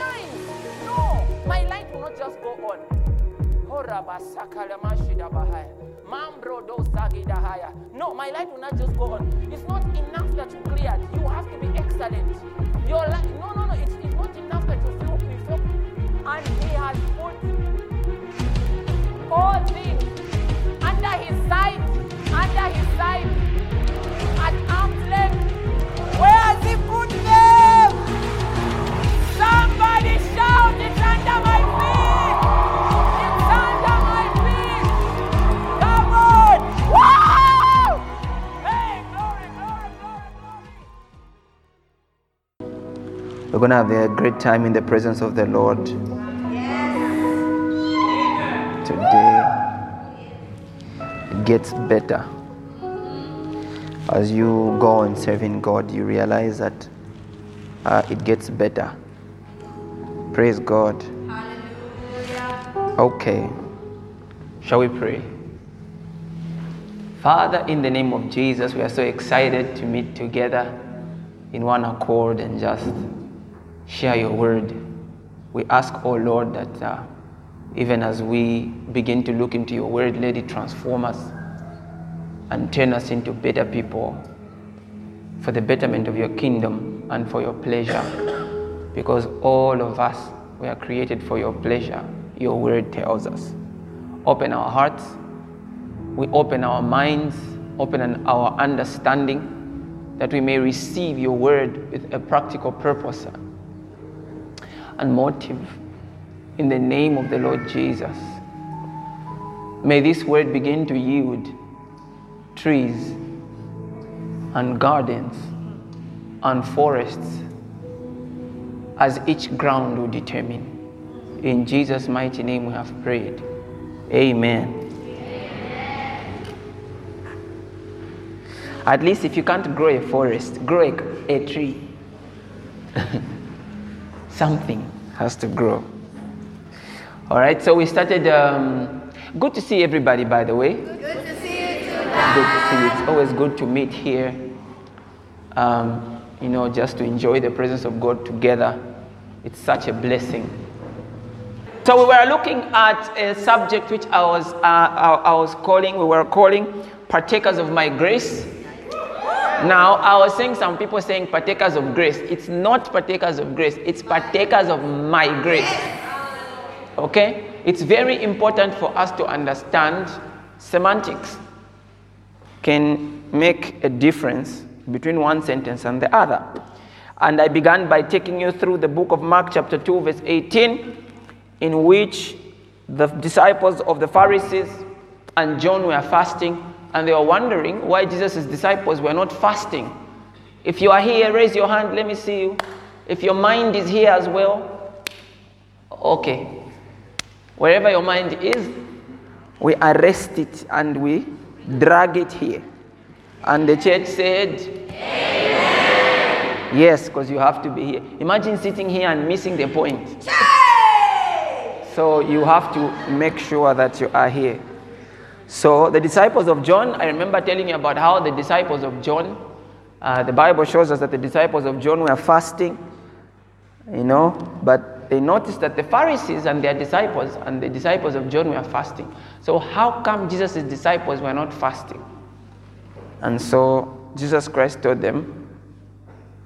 It. No, my light will not just go on. No, my light will not just go on. It's not enough that you cleared. You have to be excellent. Your light, no, no, no. It's, it's not enough that you feel, you. And He has put all things under his sight, under his sight, at arm's length. Where has he put them? Somebody shout, it's under my feet! It's under my feet! Come on! Wow! Hey, glory, glory, glory, glory! We're going to have a great time in the presence of the Lord. Today, it gets better. As you go on serving God, you realize that uh, it gets better. Praise God. Okay. Shall we pray? Father, in the name of Jesus, we are so excited to meet together in one accord and just share your word. We ask, oh Lord, that uh, even as we begin to look into your word, let it transform us and turn us into better people for the betterment of your kingdom and for your pleasure. Because all of us, we are created for your pleasure, your word tells us. Open our hearts, we open our minds, open our understanding, that we may receive your word with a practical purpose and motive in the name of the Lord Jesus. May this word begin to yield trees and gardens and forests as each ground will determine. In Jesus' mighty name we have prayed. Amen. At least if you can't grow a forest, grow a, a tree. Something has to grow. All right, so we started. Um, good to see everybody, by the way. Good to see you too. Good to see you. It's always good to meet here. Um, you know, just to enjoy the presence of God together. It's such a blessing. So we were looking at a subject which I was uh, I, I was calling. We were calling partakers of my grace. Now, I was seeing some people saying partakers of grace. It's not partakers of grace, it's partakers of my grace. Okay? It's very important for us to understand semantics can make a difference between one sentence and the other. And I began by taking you through the book of Mark, chapter 2, verse 18, in which the disciples of the Pharisees and John were fasting and they were wondering why Jesus' disciples were not fasting. If you are here, raise your hand, let me see you. If your mind is here as well, okay. Wherever your mind is, we arrest it and we drag it here. And the church said. Yes, because you have to be here. Imagine sitting here and missing the point. So you have to make sure that you are here. So the disciples of John, I remember telling you about how the disciples of John, uh, the Bible shows us that the disciples of John were fasting, you know, but they noticed that the Pharisees and their disciples and the disciples of John were fasting. So how come Jesus' disciples were not fasting? And so Jesus Christ told them,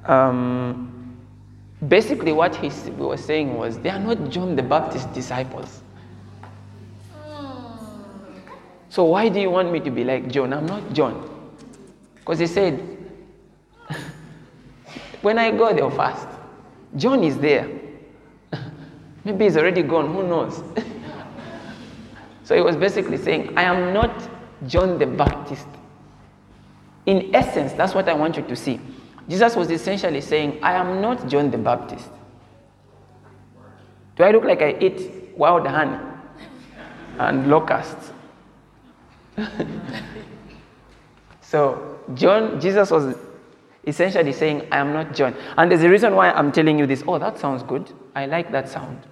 um, basically what he was saying was, they are not John the Baptist disciples. So why do you want me to be like John? I'm not John. Because he said, when I go, they'll fast. John is there. Maybe he's already gone, who knows? so he was basically saying, I am not John the Baptist. In essence, that's what I want you to see. Jesus was essentially saying, I am not John the Baptist. Do I look like I eat wild honey and locusts? so, John, Jesus was essentially saying, I am not John. And there's a reason why I'm telling you this. Oh, that sounds good. I like that sound.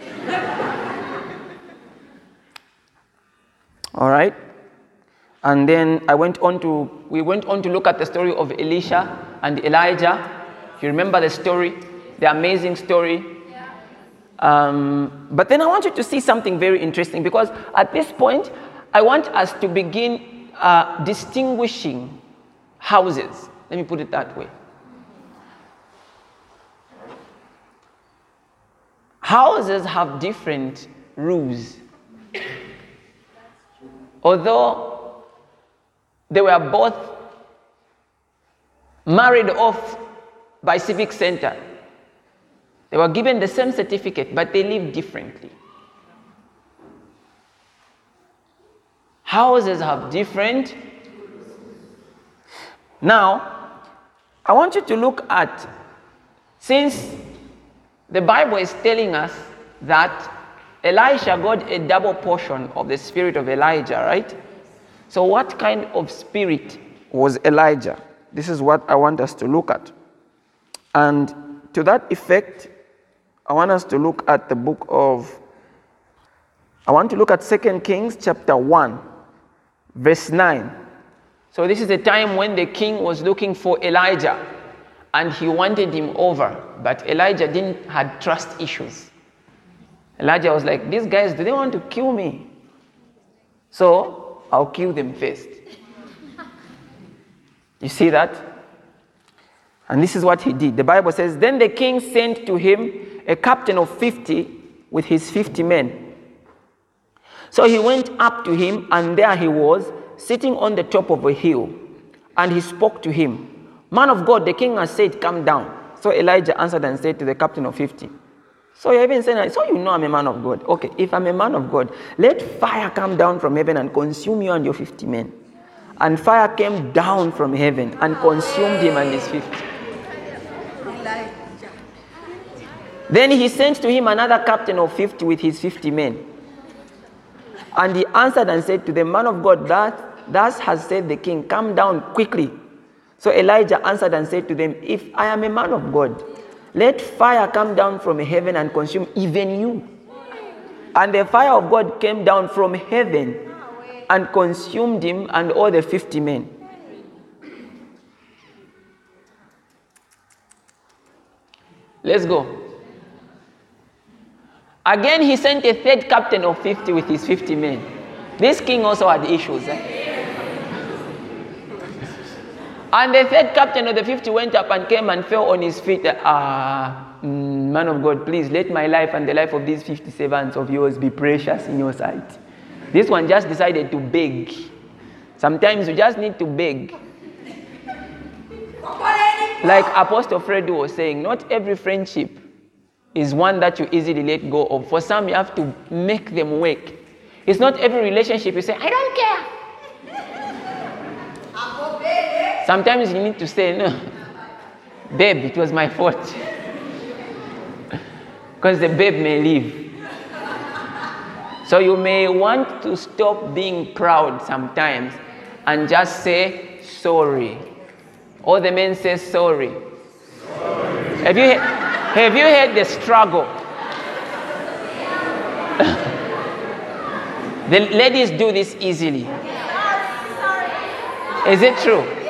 All right. And then I went on to, we went on to look at the story of Elisha and Elijah. You remember the story, the amazing story. Um, but then I want you to see something very interesting because at this point, I want us to begin uh, distinguishing houses. Let me put it that way. Houses have different rules. Although they were both married off by Civic Center, they were given the same certificate, but they lived differently. Houses have different. Now, I want you to look at, since the Bible is telling us that Elisha got a double portion of the spirit of Elijah, right? So, what kind of spirit was Elijah? This is what I want us to look at. And to that effect, I want us to look at the book of, I want to look at 2 Kings chapter 1, verse 9. So, this is a time when the king was looking for Elijah and he wanted him over, but Elijah didn't had trust issues. Elijah was like, These guys, do they want to kill me? So I'll kill them first. You see that? And this is what he did. The Bible says, Then the king sent to him a captain of 50 with his 50 men. So he went up to him, and there he was, sitting on the top of a hill. And he spoke to him. Man of God, the king has said, Come down. So Elijah answered and said to the captain of 50, So you're even saying, So you know I'm a man of God. Okay, if I'm a man of God, let fire come down from heaven and consume you and your 50 men. And fire came down from heaven and consumed him and his 50. Then he sent to him another captain of 50 with his 50 men. And he answered and said to the man of God, that, Thus has said the king, Come down quickly. So Elijah answered and said to them, If I am a man of God, let fire come down from heaven and consume even you. And the fire of God came down from heaven and consumed him and all the 50 men. Let's go. Again, he sent a third captain of 50 with his 50 men. This king also had issues. Eh? And the third captain of the 50 went up and came and fell on his feet. Ah, mm, man of God, please let my life and the life of these 50 servants of yours be precious in your sight. This one just decided to beg. Sometimes you just need to beg. Like Apostle Fred was saying, not every friendship is one that you easily let go of. For some, you have to make them work. It's not every relationship you say, I don't care. Sometimes you need to say, no, babe, it was my fault. Because the babe may leave. So you may want to stop being proud sometimes and just say sorry. All the men say sorry. sorry. Have you have you had the struggle? the ladies do this easily. Is it true?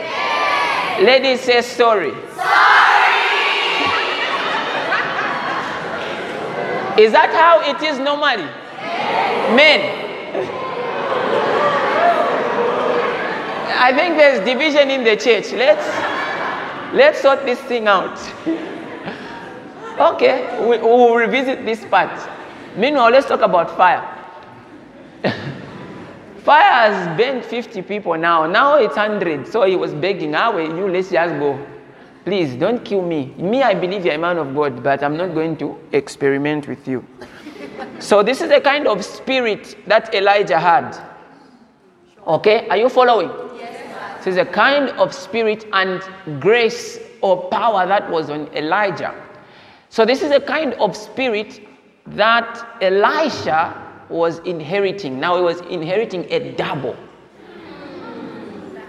Ladies say sorry. Sorry. Is that how it is normally? Men. I think there's division in the church. Let's let's sort this thing out. okay, we, will revisit this part. Meanwhile, let's talk about fire. Fire has burned 50 people now. Now it's 100. So he was begging, ah, well, you let's just go. Please don't kill me. Me, I believe you're a man of God, but I'm not going to experiment with you. so this is the kind of spirit that Elijah had. Okay, are you following? Yes, this is a kind of spirit and grace or power that was on Elijah. So, this is a kind of spirit that Elisha was inheriting. Now, he was inheriting a double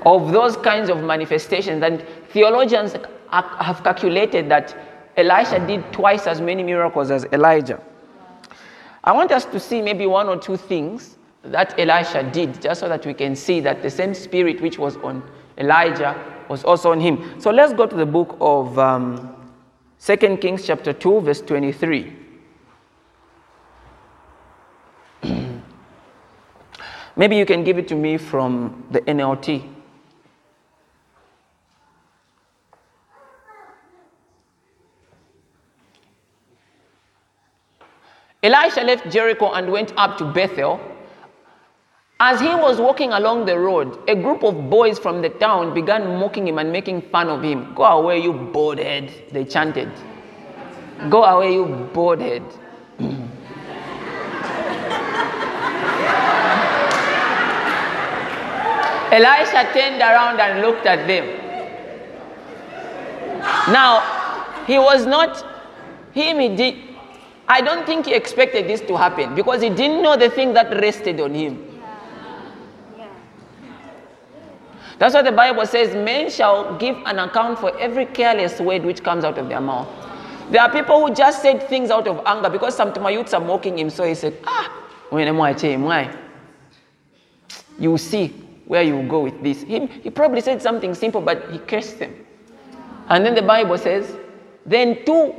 of those kinds of manifestations. And theologians have calculated that Elisha did twice as many miracles as Elijah. I want us to see maybe one or two things that Elisha did, just so that we can see that the same spirit which was on Elijah was also on him. So let's go to the book of um, 2 Kings, chapter 2, verse 23. Maybe you can give it to me from the NLT. Elisha left Jericho and went up to Bethel. As he was walking along the road, a group of boys from the town began mocking him and making fun of him. Go away, you boardhead, they chanted. Go away, you boardhead. Elisha turned around and looked at them. Now, he was not, him, he did, I don't think he expected this to happen because he didn't know the thing that rested on him. That's what the Bible says men shall give an account for every careless word which comes out of their mouth. There are people who just said things out of anger because some my youths are mocking him. So he said, Ah, when I why? you see where you go with this. He, he probably said something simple, but he cursed them. And then the Bible says, then two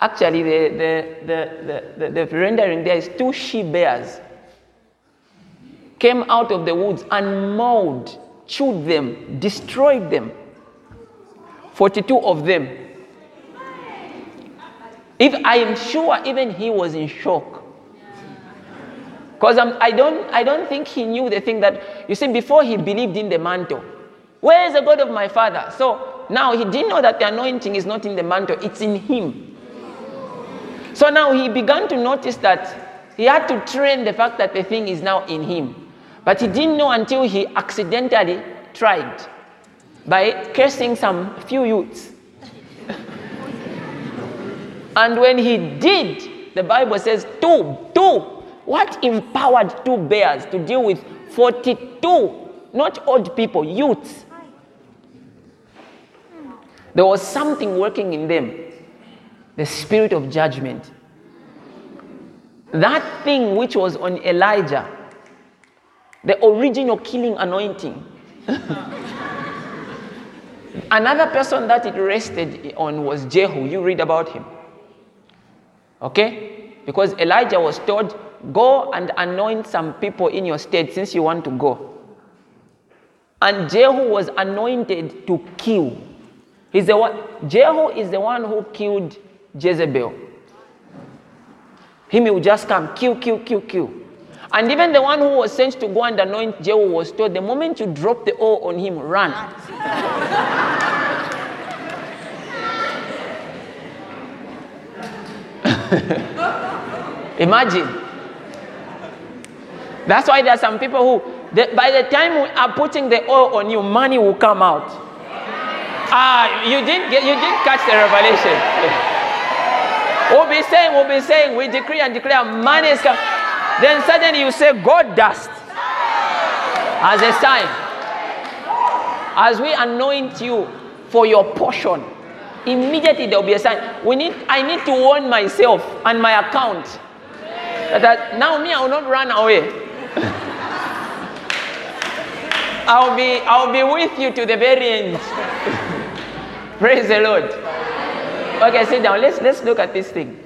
Actually, the, the, the, the, the rendering there is two she bears came out of the woods and mauled, chewed them, destroyed them. 42 of them. If I am sure even he was in shock. Because I don't, I don't think he knew the thing that, you see, before he believed in the mantle. Where is the God of my father? So now he didn't know that the anointing is not in the mantle, it's in him. So now he began to notice that he had to train the fact that the thing is now in him. But he didn't know until he accidentally tried by cursing some few youths. and when he did, the Bible says, two, two. What empowered two bears to deal with 42, not old people, youths? There was something working in them the spirit of judgment. That thing which was on Elijah, the original killing anointing. Another person that it rested on was Jehu. You read about him. Okay? Because Elijah was told, Go and anoint some people in your state since you want to go. And Jehu was anointed to kill. He's the one, Jehu is the one who killed Jezebel. Him will just come, kill, kill, kill, kill. And even the one who was sent to go and anoint Jehu was told, the moment you drop the oil on him, run. Imagine. That's why there are some people who, by the time we are putting the oil on you, money will come out. Ah, you didn't get, you didn't catch the revelation. We'll be saying, we'll be saying, we decree and declare money is coming. Then suddenly you say God dust as a sign. As we anoint you for your portion, immediately there will be a sign. We need, I need to warn myself and my account that now me, I will not run away. I'll be, I'll be with you to the very end. Praise the Lord. Okay, sit down. Let's, let's look at this thing.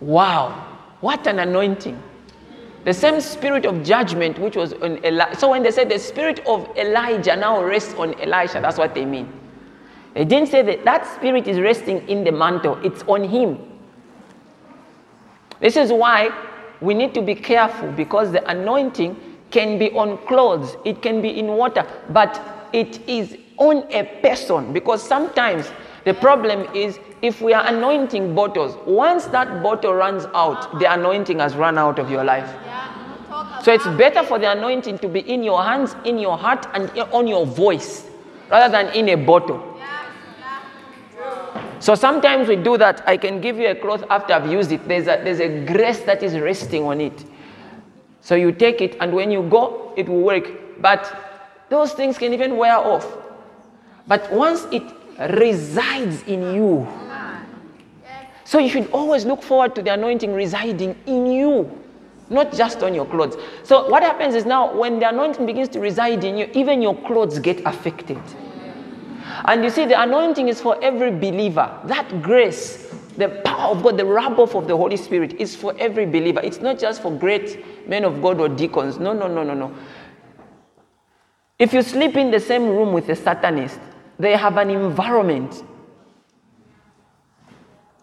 Wow, what an anointing. The same spirit of judgment which was on Elijah. So when they said the spirit of Elijah now rests on Elisha, that's what they mean. They didn't say that that spirit is resting in the mantle, it's on him. This is why we need to be careful because the anointing can be on clothes, it can be in water, but it is on a person because sometimes the problem is if we are anointing bottles, once that bottle runs out, the anointing has run out of your life. So it's better for the anointing to be in your hands, in your heart, and on your voice rather than in a bottle. So sometimes we do that. I can give you a cloth after I've used it. There's a, there's a grace that is resting on it. So you take it, and when you go, it will work. But those things can even wear off. But once it resides in you, so you should always look forward to the anointing residing in you, not just on your clothes. So what happens is now when the anointing begins to reside in you, even your clothes get affected. And you see, the anointing is for every believer. That grace, the power of God, the rub off of the Holy Spirit is for every believer. It's not just for great men of God or deacons. No, no, no, no, no. If you sleep in the same room with a Satanist, they have an environment.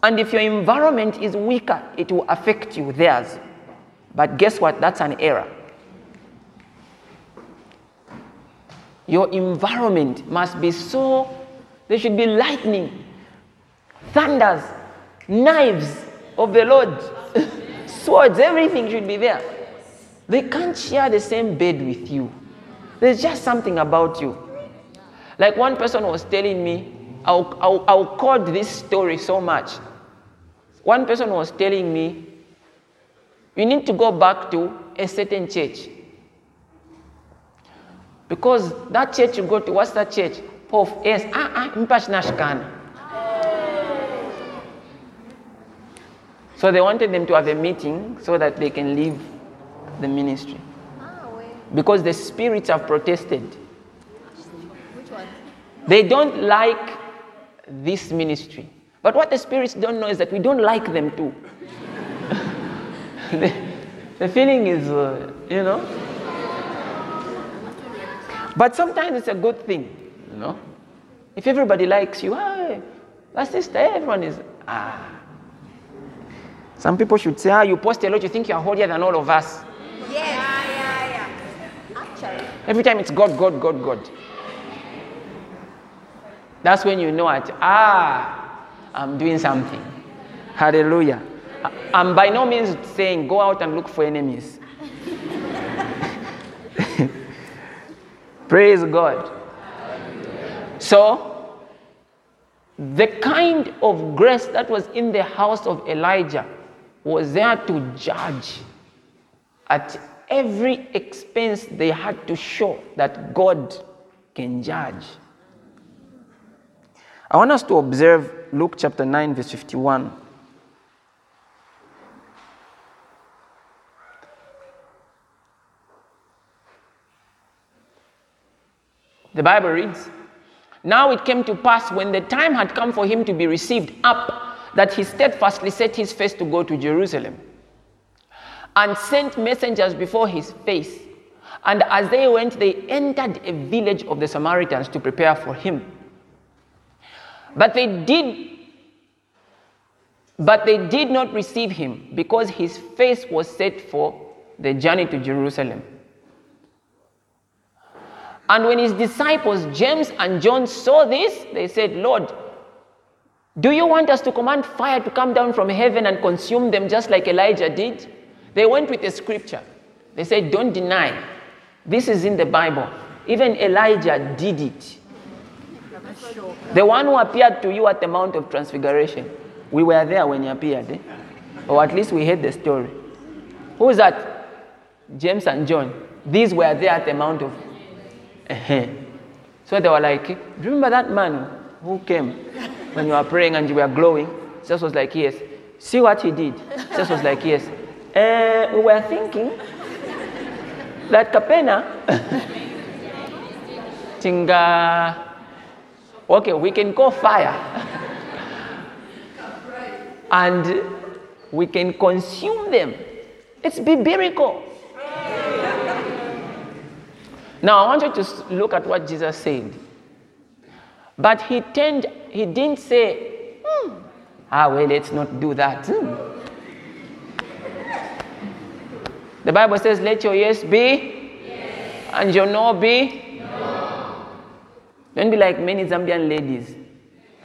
And if your environment is weaker, it will affect you, theirs. But guess what? That's an error. Your environment must be so, there should be lightning, thunders, knives of the Lord, swords, everything should be there. They can't share the same bed with you. There's just something about you. Like one person was telling me, I'll, I'll, I'll quote this story so much. One person was telling me, you need to go back to a certain church. Because that church you go to, what's that church? Of yes, ah ah, mpashinashikana. So they wanted them to have a meeting so that they can leave the ministry. Because the spirits have protested. Which one? They don't like this ministry. But what the spirits don't know is that we don't like them too. the, the feeling is, uh, you know. But sometimes it's a good thing, you know. If everybody likes you, hey, that's sister, everyone is, ah. Some people should say, ah, you post a lot, you think you're holier than all of us. Yes. Yeah, yeah, yeah. Actually. Every time it's God, God, God, God. That's when you know that, ah, I'm doing something. Hallelujah. I'm by no means saying go out and look for enemies. Praise God. So, the kind of grace that was in the house of Elijah was there to judge. At every expense, they had to show that God can judge. I want us to observe Luke chapter 9, verse 51. The Bible reads Now it came to pass when the time had come for him to be received up, that he steadfastly set his face to go to Jerusalem, and sent messengers before his face. And as they went, they entered a village of the Samaritans to prepare for him. But they did but they did not receive him because his face was set for the journey to Jerusalem. And when his disciples, James and John, saw this, they said, Lord, do you want us to command fire to come down from heaven and consume them just like Elijah did? They went with a scripture. They said, Don't deny. This is in the Bible. Even Elijah did it. The one who appeared to you at the Mount of Transfiguration. We were there when he appeared, eh? or at least we heard the story. Who is that? James and John. These were there at the Mount of. So they were like, Do you Remember that man who came when you were praying and you were glowing? Jesus was like, Yes. See what he did? Jesus was like, Yes. Uh, we were thinking that Capena. Tinga. Okay, we can call fire and we can consume them. It's biblical. Now, I want you to look at what Jesus said. But he turned, he didn't say, hmm, ah, well, let's not do that. Hmm. The Bible says, let your yes be, yes. and your no be. No. Don't be like many Zambian ladies.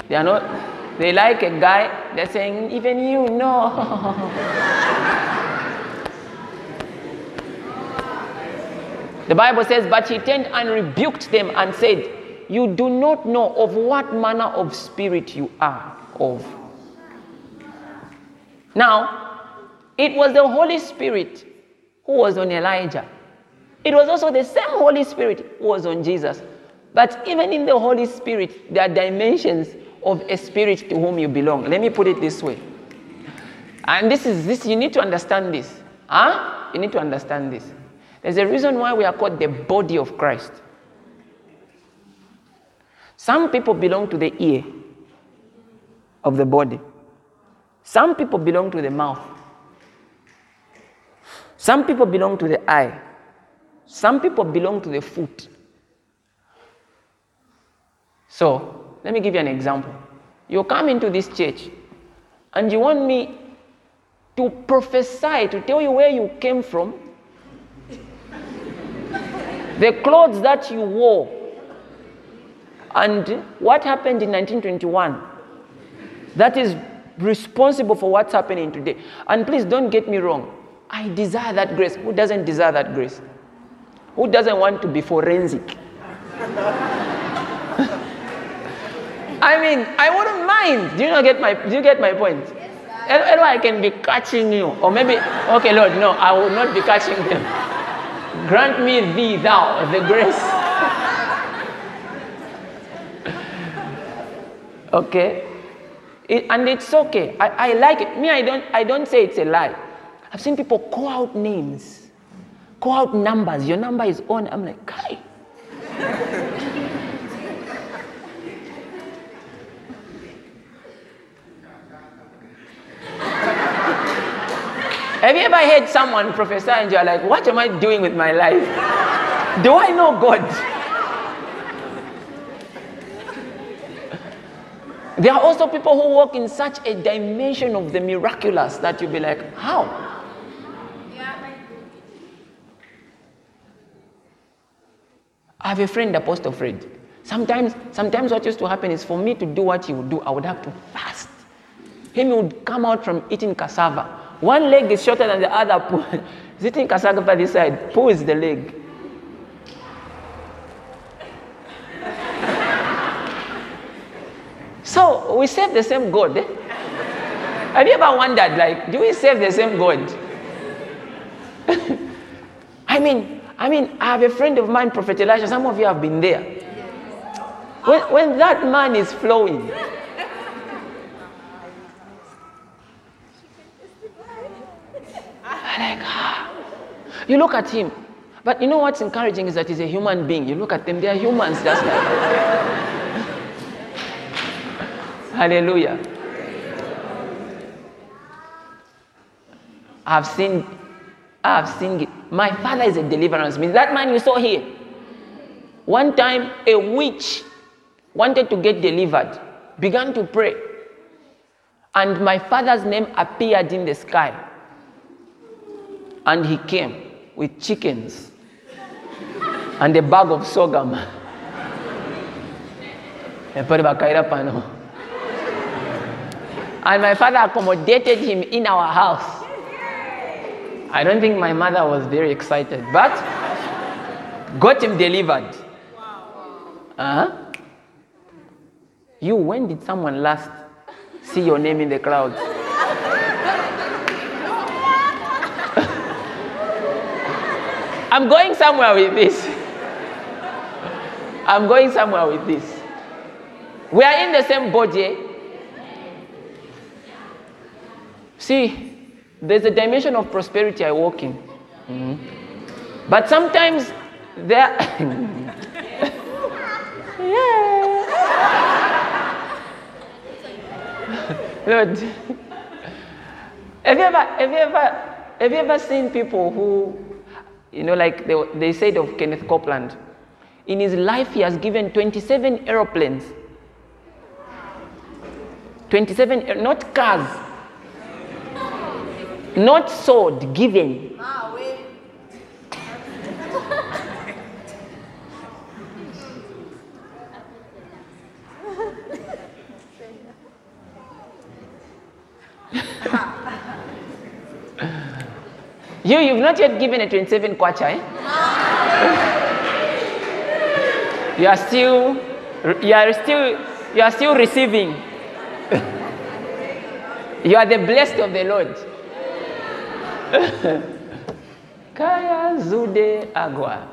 They are not, they like a guy, they're saying, even you know. The Bible says, But he turned and rebuked them and said, You do not know of what manner of spirit you are of. Now, it was the Holy Spirit who was on Elijah. It was also the same Holy Spirit who was on Jesus. But even in the Holy Spirit, there are dimensions of a spirit to whom you belong. Let me put it this way. And this is this, you need to understand this. Huh? You need to understand this. There's a reason why we are called the body of Christ. Some people belong to the ear of the body. Some people belong to the mouth. Some people belong to the eye. Some people belong to the foot. So, let me give you an example. You come into this church and you want me to prophesy, to tell you where you came from, the clothes that you wore, and what happened in 1921. That is responsible for what's happening today. And please don't get me wrong. I desire that grace. Who doesn't desire that grace? Who doesn't want to be forensic? I mean, I wouldn't mind. Do you not get my do you get my point? Yes, I can be catching you. Or maybe, okay, Lord, no, I will not be catching them. Grant me thee thou the grace. okay? It, and it's okay. I, I like it. Me, I don't I don't say it's a lie. I've seen people call out names, call out numbers. Your number is on. I'm like, Kai. Have you ever heard someone professor and you're like, what am I doing with my life? Do I know God? There are also people who walk in such a dimension of the miraculous that you'll be like, how? I have a friend, Apostle Fred. Sometimes, sometimes what used to happen is for me to do what he would do, I would have to fast. Him would come out from eating cassava. One leg is shorter than the other. Pull. Sitting by this side, pulls the leg. So we serve the same God. Eh? Have you ever wondered, like, do we serve the same God? I mean, I mean, I have a friend of mine, Prophet Elijah. Some of you have been there. When, when that man is flowing, like, ah. You look at him. But you know what's encouraging is that he's a human being. You look at them, they are humans just like Hallelujah. I've seen, I've seen. My father is a deliverance means that man you saw here. One time, a witch wanted to get delivered, began to pray, and my father's name appeared in the sky. And he came with chickens and a bag of sorghum. And my father accommodated him in our house. I don't think my mother was very excited, but got him delivered. Uh-huh. You, when did someone last see your name in the clouds? I'm going somewhere with this. I'm going somewhere with this. We are in the same body. See, there's a dimension of prosperity I walk in. Mm-hmm. But sometimes there. yeah. Lord. Have you ever, have you ever, have you ever seen people who you know, like they, they said of Kenneth Copeland, in his life he has given 27 aeroplanes. 27, not cars, not sold, given. You, you've not yet given a 27 kwacha, eh? You are still, you are still, you are still receiving. you are the blessed of the Lord. Kaya Zude agwa.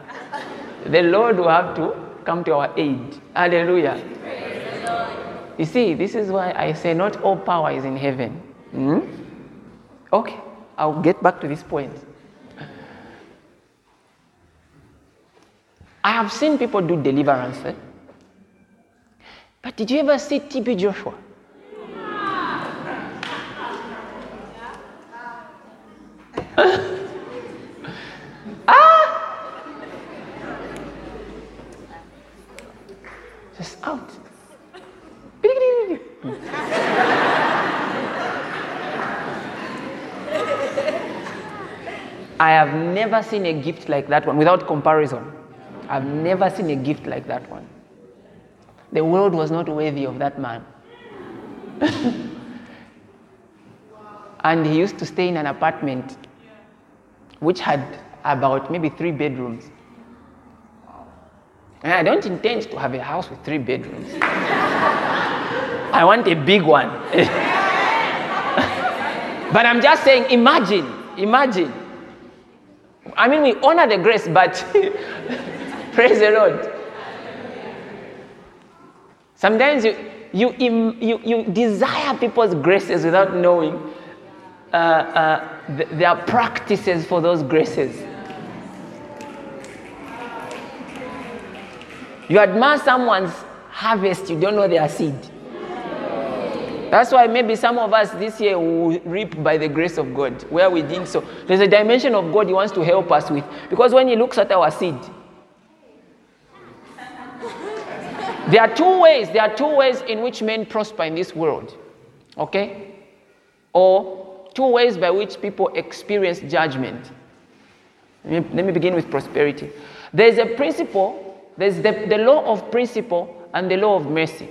The Lord will have to come to our aid. Hallelujah. You see, this is why I say not all power is in heaven. Hmm? Okay, I'll get back to this point. I have seen people do deliverance. eh? But did you ever see TB Joshua? ah! Just out. I have never seen a gift like that one without comparison. I've never seen a gift like that one. The world was not worthy of that man. and he used to stay in an apartment which had about maybe three bedrooms. And I don't intend to have a house with three bedrooms. I want a big one. but I'm just saying, imagine, imagine. I mean, we honor the grace, but praise the Lord. Sometimes you, you, you, you desire people's graces without knowing uh, uh, th- their practices for those graces. You admire someone's harvest, you don't know their seed. That's why maybe some of us this year will reap by the grace of God, where we didn't so. There's a dimension of God He wants to help us with. Because when He looks at our seed, there are two ways, there are two ways in which men prosper in this world. Okay? Or two ways by which people experience judgment. Let me, let me begin with prosperity. There's a principle, there's the, the law of principle and the law of mercy.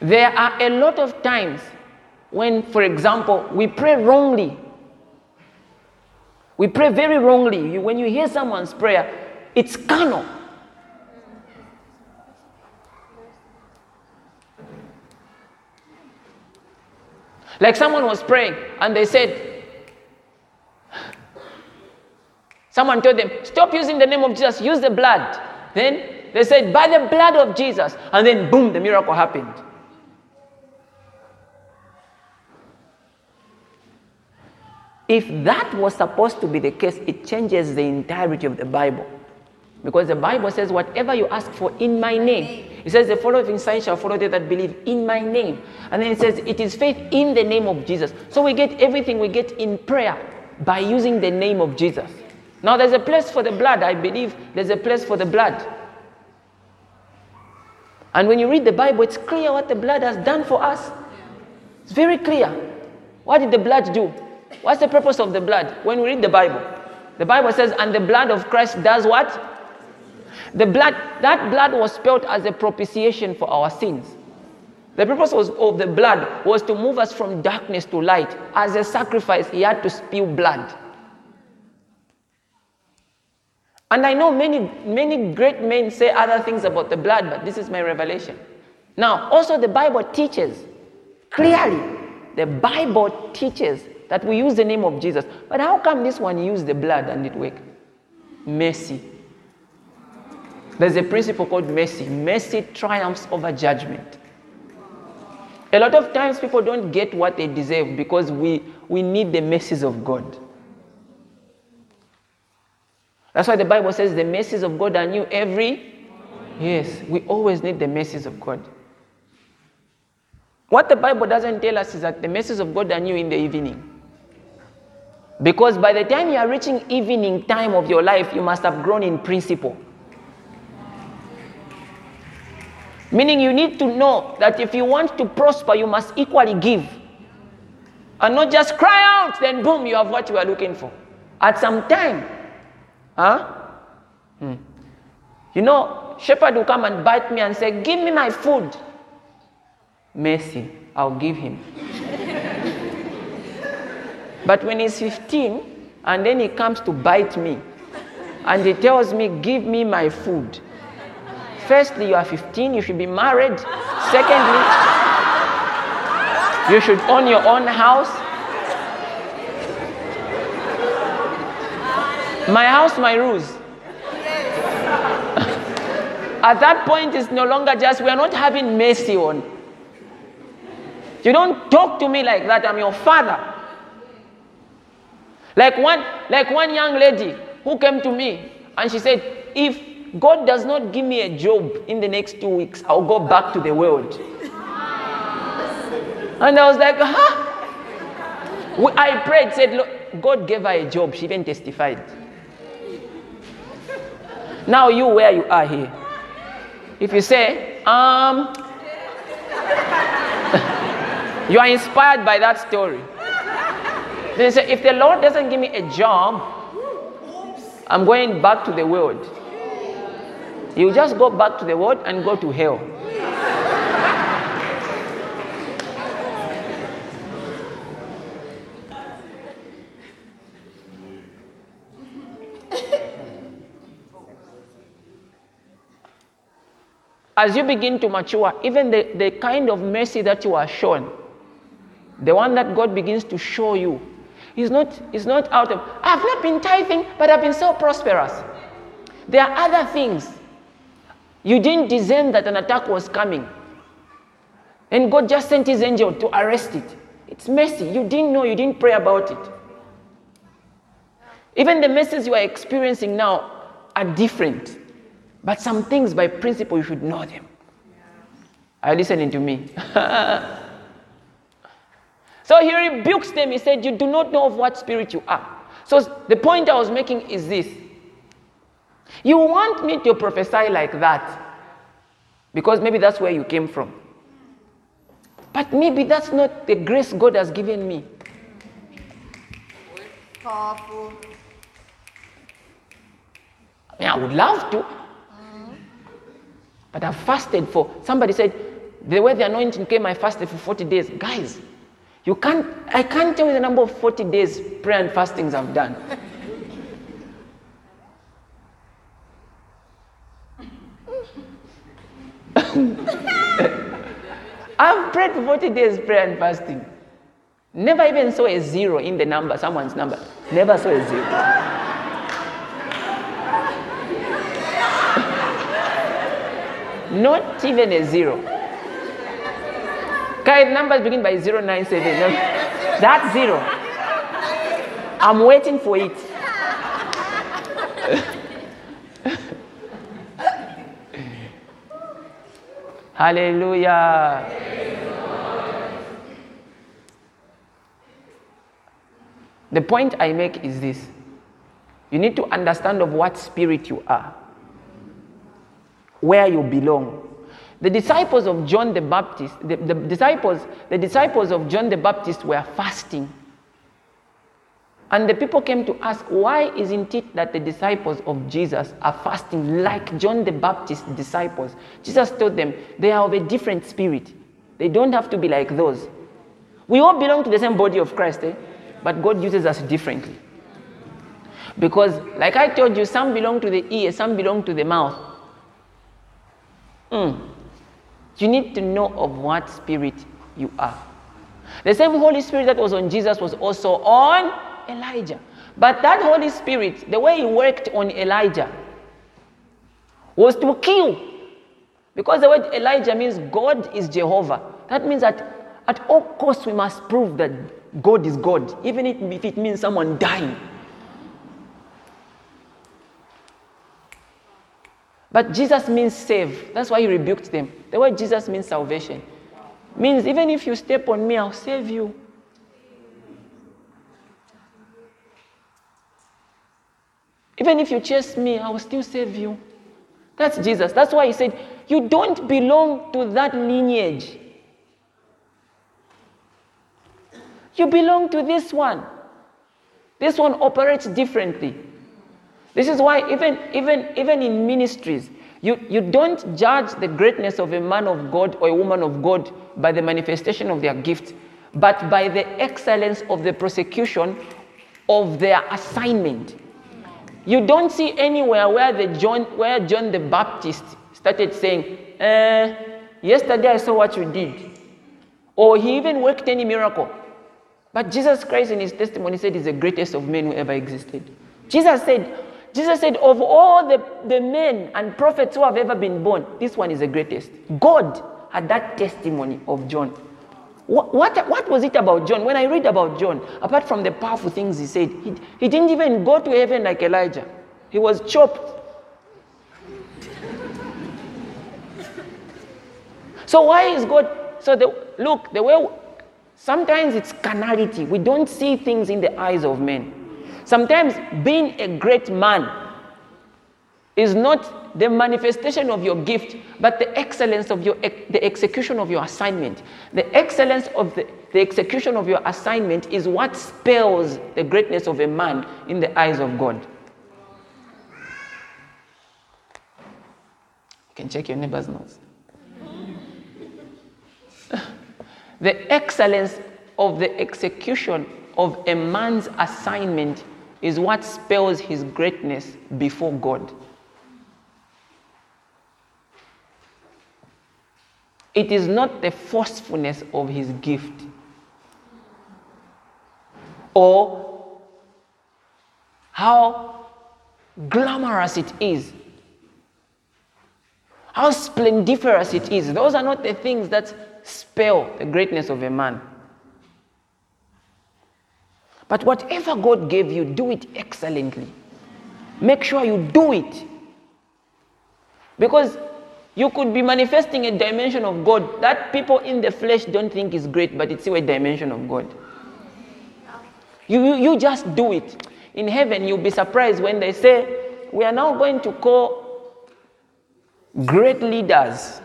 There are a lot of times when, for example, we pray wrongly. We pray very wrongly. You- when you hear someone's prayer, it's carnal. Like someone was praying and they said, Someone told them, Stop using the name of Jesus, use the blood. Then they said, By the blood of Jesus. And then, boom, the miracle happened. If that was supposed to be the case, it changes the entirety of the Bible. Because the Bible says, whatever you ask for in my name, it says, the following sign shall follow they that believe in my name. And then it says, it is faith in the name of Jesus. So we get everything we get in prayer by using the name of Jesus. Now there's a place for the blood. I believe there's a place for the blood. And when you read the Bible, it's clear what the blood has done for us. It's very clear. What did the blood do? What's the purpose of the blood? When we read the Bible, the Bible says, and the blood of Christ does what? The blood, that blood was spilled as a propitiation for our sins. The purpose was, of the blood was to move us from darkness to light. As a sacrifice, he had to spill blood. And I know many, many great men say other things about the blood, but this is my revelation. Now, also the Bible teaches clearly, the Bible teaches that we use the name of Jesus. But how come this one used the blood and it worked? Mercy. There's a principle called mercy. Mercy triumphs over judgment. A lot of times people don't get what they deserve because we, we need the mercies of God. That's why the Bible says the mercies of God are new every. Yes, we always need the mercies of God. What the Bible doesn't tell us is that the mercies of God are new in the evening. Because by the time you are reaching evening time of your life, you must have grown in principle. Meaning you need to know that if you want to prosper, you must equally give. And not just cry out, then boom, you have what you are looking for. At some time, huh? Hmm. You know, shepherd will come and bite me and say, Give me my food. Mercy, I'll give him. But when he's 15 and then he comes to bite me, and he tells me, Give me my food. Firstly, you are 15, you should be married. Secondly, you should own your own house. My house, my rules. At that point, it's no longer just, we are not having mercy on. You don't talk to me like that, I'm your father. Like one, like one young lady who came to me and she said, If God does not give me a job in the next two weeks, I'll go back to the world. And I was like, huh? I prayed, said, Look, God gave her a job. She even testified. Now you where you are here. If you say, um, you are inspired by that story. Then you say, if the Lord doesn't give me a job, I'm going back to the world. You just go back to the world and go to hell. As you begin to mature, even the, the kind of mercy that you are shown, the one that God begins to show you, is not, is not out of, I've not been tithing, but I've been so prosperous. There are other things. You didn't discern that an attack was coming. And God just sent his angel to arrest it. It's mercy. You didn't know, you didn't pray about it. Even the messes you are experiencing now are different. But some things by principle you should know them. Are you listening to me? so he rebukes them. He said, You do not know of what spirit you are. So the point I was making is this. You want me to prophesy like that because maybe that's where you came from. But maybe that's not the grace God has given me. Powerful. I mean, I would love to. But I've fasted for, somebody said, the way the anointing came, I fasted for 40 days. Guys, you can't, I can't tell you the number of 40 days prayer and fastings I've done. I've prayed for 40 days prayer and fasting. Never even saw a zero in the number, someone's number. Never saw a zero. Not even a zero. Guys, numbers begin by 097. No, that's zero. I'm waiting for it. Hallelujah. The point I make is this you need to understand of what spirit you are, where you belong. The disciples of John the Baptist, the, the disciples, the disciples of John the Baptist were fasting. And the people came to ask, why isn't it that the disciples of Jesus are fasting like John the Baptist's disciples? Jesus told them, they are of a different spirit. They don't have to be like those. We all belong to the same body of Christ, eh? but God uses us differently. Because, like I told you, some belong to the ear, some belong to the mouth. Mm. You need to know of what spirit you are. The same Holy Spirit that was on Jesus was also on Elijah. But that Holy Spirit, the way he worked on Elijah, was to kill. Because the word Elijah means God is Jehovah. That means that at all costs we must prove that God is God, even if it means someone dying. But Jesus means save. That's why he rebuked them. The word Jesus means salvation. Means even if you step on me, I'll save you. Even if you chase me, I will still save you. That's Jesus. That's why he said, You don't belong to that lineage. You belong to this one. This one operates differently. This is why even, even, even in ministries, you, you don't judge the greatness of a man of God or a woman of God by the manifestation of their gift, but by the excellence of the prosecution of their assignment. You don't see anywhere where, the John, where John the Baptist started saying, eh, Yesterday I saw what you did. Or he even worked any miracle. But Jesus Christ in his testimony said he's the greatest of men who ever existed. Jesus said, Jesus said, of all the, the men and prophets who have ever been born, this one is the greatest. God had that testimony of John. What, what, what was it about John? When I read about John, apart from the powerful things he said, he, he didn't even go to heaven like Elijah. He was chopped. So why is God? So the, look, the way sometimes it's carnality. We don't see things in the eyes of men. Sometimes being a great man is not the manifestation of your gift, but the excellence of your the execution of your assignment. The excellence of the, the execution of your assignment is what spells the greatness of a man in the eyes of God. You can check your neighbor's nose. the excellence of the execution of a man's assignment is what spells his greatness before God. It is not the forcefulness of his gift or how glamorous it is, how splendiferous it is. Those are not the things that spell the greatness of a man. But whatever God gave you, do it excellently. Make sure you do it. Because you could be manifesting a dimension of God that people in the flesh don't think is great, but it's still a dimension of God. You, you, you just do it. In heaven, you'll be surprised when they say, We are now going to call great leaders.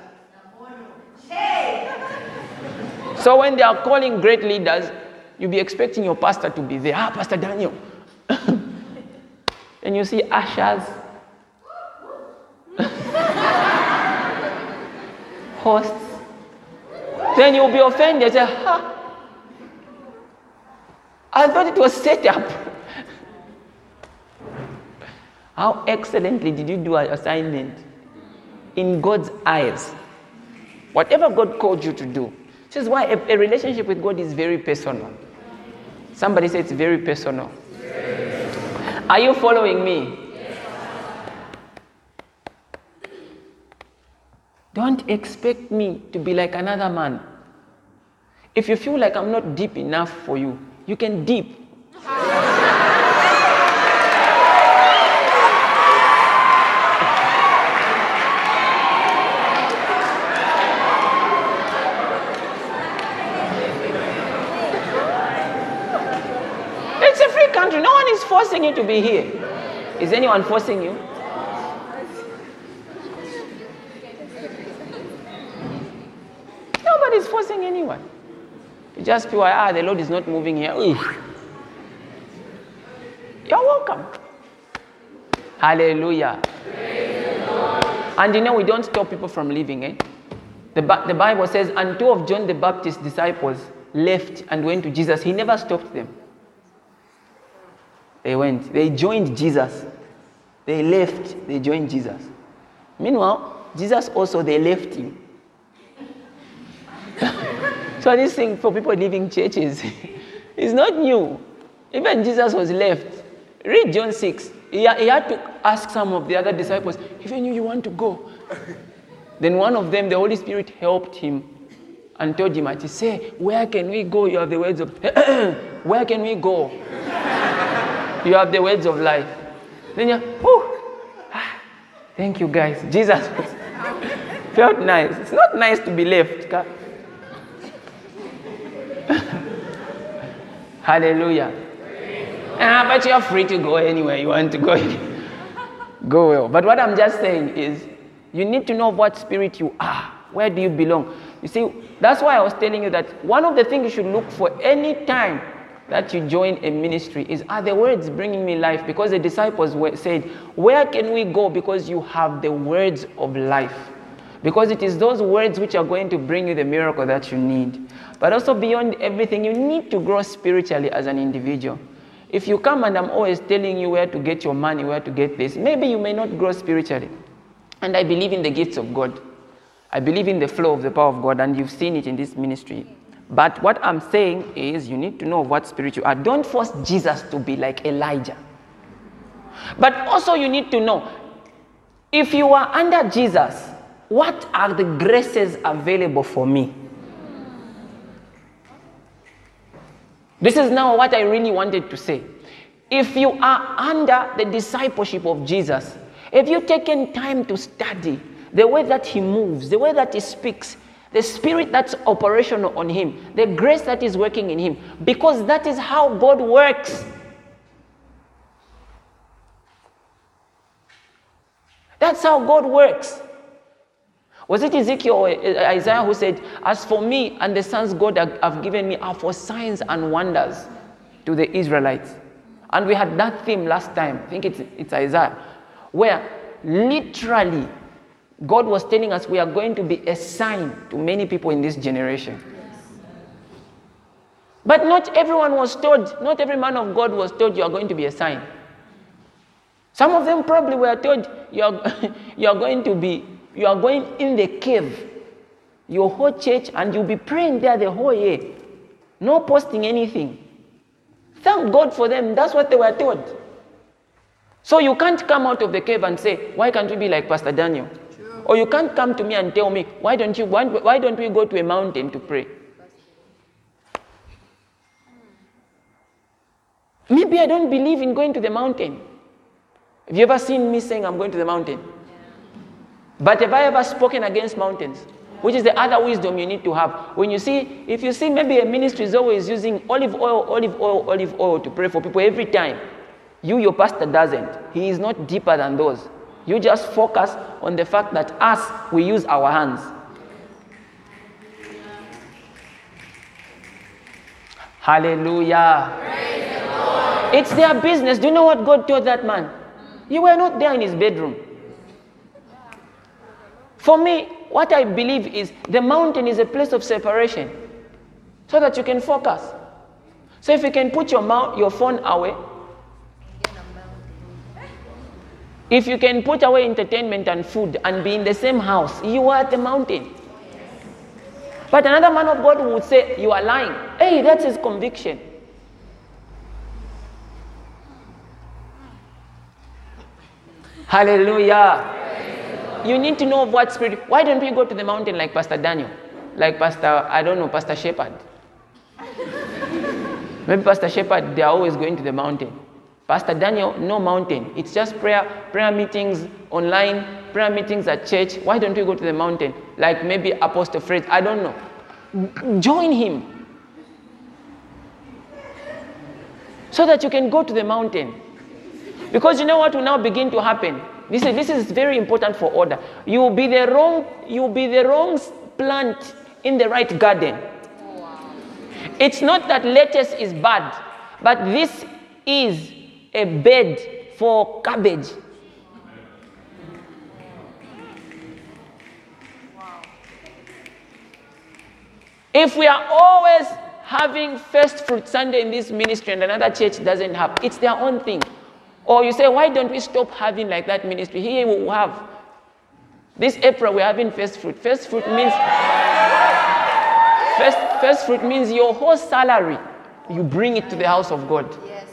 So when they are calling great leaders, you'll be expecting your pastor to be there. Ah, Pastor Daniel. and you see ushers, hosts. Then you'll be offended. Say, ha. I thought it was set up. How excellently did you do your assignment? In God's eyes. Whatever God called you to do. This is why a, a relationship with God is very personal. Somebody say it's very personal. Are you following me? Don't expect me to be like another man. If you feel like I'm not deep enough for you, you can deep. It's a free country. No one is forcing you to be here. Is anyone forcing you? Nobody's forcing anyone. You just feel, ah, the Lord is not moving here. Ooh. You're welcome. Hallelujah. And you know, we don't stop people from leaving, eh? The, the Bible says, and two of John the Baptist's disciples left and went to Jesus. He never stopped them. They went, they joined Jesus. They left, they joined Jesus. Meanwhile, Jesus also, they left him. so this thing for people leaving churches is not new. Even Jesus was left. Read John 6. He, he had to ask some of the other disciples, even you, you want to go. then one of them, the Holy Spirit helped him and told him, to say, where can we go? You have the words of, where can we go? You have the words of life. Then you, whew, ah, thank you guys. Jesus felt nice. It's not nice to be left. Hallelujah. Ah, but you're free to go anywhere you want to go. go well. But what I'm just saying is, you need to know what spirit you are. Where do you belong? You see, that's why I was telling you that one of the things you should look for any time that you join a ministry is are the words bringing me life? Because the disciples were, said, Where can we go? Because you have the words of life. Because it is those words which are going to bring you the miracle that you need. But also, beyond everything, you need to grow spiritually as an individual. If you come and I'm always telling you where to get your money, where to get this, maybe you may not grow spiritually. And I believe in the gifts of God. I believe in the flow of the power of God, and you've seen it in this ministry. But what I'm saying is, you need to know what spirit you are. Don't force Jesus to be like Elijah. But also, you need to know if you are under Jesus, what are the graces available for me? This is now what I really wanted to say. If you are under the discipleship of Jesus, have you've taken time to study the way that he moves, the way that he speaks, the spirit that's operational on him, the grace that is working in him? Because that is how God works. That's how God works. Was it Ezekiel or uh, Isaiah who said, As for me and the sons God have given me are for signs and wonders to the Israelites? And we had that theme last time, I think it's, it's Isaiah, where literally God was telling us we are going to be a sign to many people in this generation. But not everyone was told, not every man of God was told you are going to be a sign. Some of them probably were told you are, you are going to be, you are going in the cave, your whole church, and you'll be praying there the whole year. No posting anything. Thank God for them. That's what they were told. So you can't come out of the cave and say, Why can't we be like Pastor Daniel? Or you can't come to me and tell me, Why don't, you, why, why don't we go to a mountain to pray? Maybe I don't believe in going to the mountain. Have you ever seen me saying I'm going to the mountain? But have I ever spoken against mountains? Which is the other wisdom you need to have. When you see, if you see maybe a ministry is always using olive oil, olive oil, olive oil to pray for people every time, you, your pastor, doesn't. He is not deeper than those. You just focus on the fact that us, we use our hands. Hallelujah. The it's their business. Do you know what God told that man? You were not there in his bedroom. For me, what I believe is the mountain is a place of separation so that you can focus. So if you can put your, mount, your phone away, if you can put away entertainment and food and be in the same house, you are at the mountain. But another man of God would say, You are lying. Hey, that's his conviction. Hallelujah. You need to know of what spirit. Why don't we go to the mountain like Pastor Daniel? Like Pastor, I don't know, Pastor Shepherd. Maybe Pastor Shepherd, they are always going to the mountain. Pastor Daniel, no mountain. It's just prayer, prayer meetings online, prayer meetings at church. Why don't we go to the mountain? Like maybe Apostle Fred, I don't know. Join him. So that you can go to the mountain. Because you know what will now begin to happen? This is, this is very important for order. You will be the wrong, you will be the wrong plant in the right garden. It's not that lettuce is bad, but this is a bed for cabbage. If we are always having first fruit Sunday in this ministry and another church doesn't have, it's their own thing. Or you say, why don't we stop having like that ministry? Here we have. This April we're having first fruit. First fruit means first, first fruit means your whole salary. You bring it to the house of God. Yes.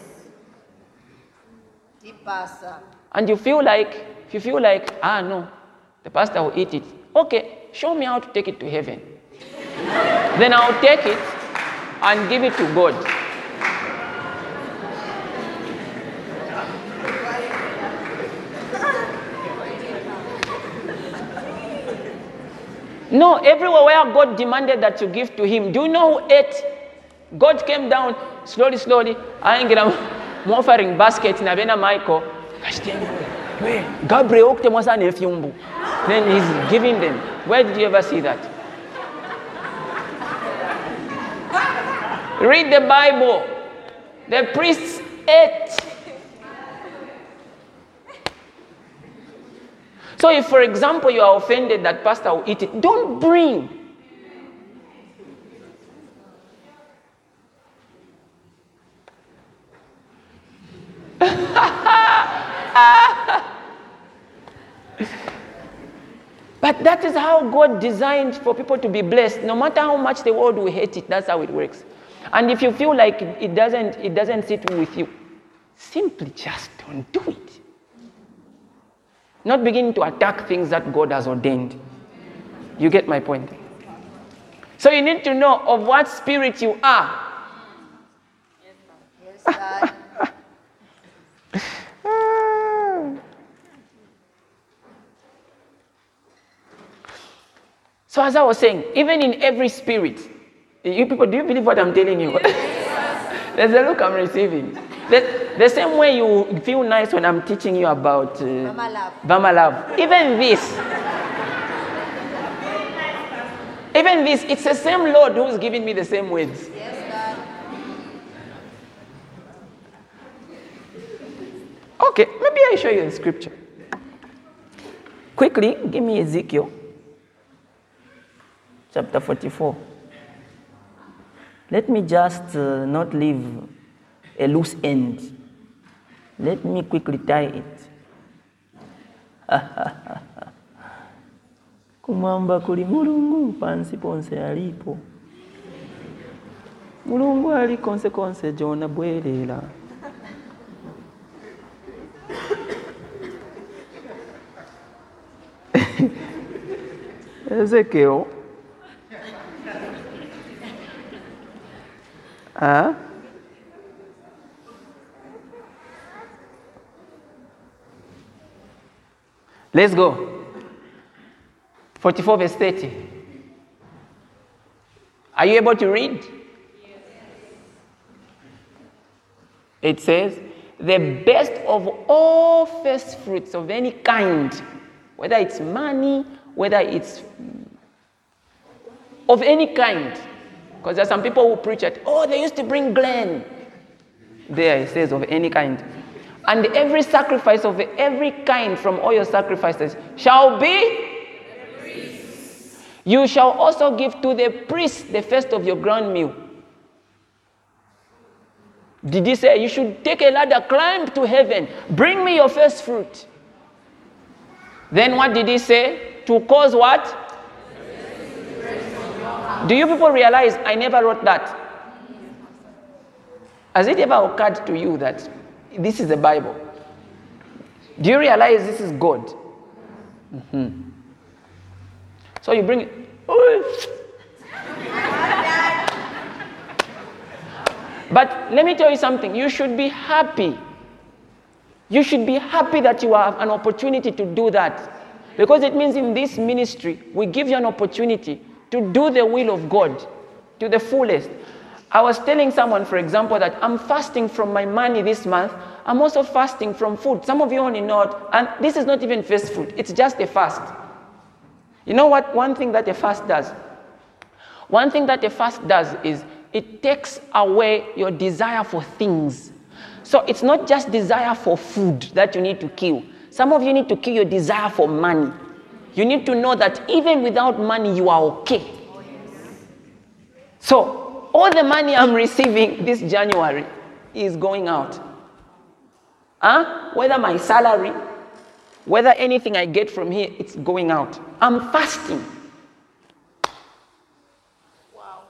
And you feel like, if you feel like, ah no, the pastor will eat it. Okay, show me how to take it to heaven. then I'll take it and give it to God. No, everywhere where God demanded that you give to Him, do you know who ate? God came down slowly, slowly, aingira mu offering basket na bena Michael. Oh. Gabriel Then he's giving them. Where did you ever see that? Read the Bible. The priests ate. So, if, for example, you are offended that pastor will eat it, don't bring. But that is how God designed for people to be blessed. No matter how much the world will hate it, that's how it works. And if you feel like it doesn't, it doesn't sit with you, simply just don't do it. Not begin to attack things that God has ordained. You get my point? So you need to know of what spirit you are. Yes, God. So as I was saying, even in every spirit, you people, do you believe what I'm telling you? There's a look I'm receiving. The, the same way you feel nice when I'm teaching you about uh, Mama love. Even this. Even this, it's the same Lord who's giving me the same words. Yes, God. Okay, maybe I show you the scripture. Quickly, give me Ezekiel chapter 44. Let me just uh, not leave a loose end. Let me quickly tie it. Kumwamba kuli mulungu pansi ponse alipo. Mulungu ali konse konse jona bwerera. Ezekiel. Huh? Let's go. 44 verse 30. Are you able to read? It says, the best of all first fruits of any kind, whether it's money, whether it's of any kind. Because there are some people who preach it, oh, they used to bring Glen. There it says of any kind. And every sacrifice of every kind from all your sacrifices shall be. You shall also give to the priest the first of your ground meal. Did he say you should take a ladder, climb to heaven, bring me your first fruit? Then what did he say? To cause what? Do you people realize I never wrote that? Has it ever occurred to you that this is the Bible? Do you realize this is God? Mm-hmm. So you bring it. But let me tell you something. You should be happy. You should be happy that you have an opportunity to do that. Because it means in this ministry, we give you an opportunity to do the will of God to the fullest. I was telling someone, for example, that I'm fasting from my money this month. I'm also fasting from food. Some of you only know, it, and this is not even fast food, it's just a fast. You know what? One thing that a fast does? One thing that a fast does is it takes away your desire for things. So it's not just desire for food that you need to kill. Some of you need to kill your desire for money. You need to know that even without money, you are okay. So, all the money I'm receiving this January is going out. Huh? Whether my salary, whether anything I get from here, it's going out. I'm fasting. Wow.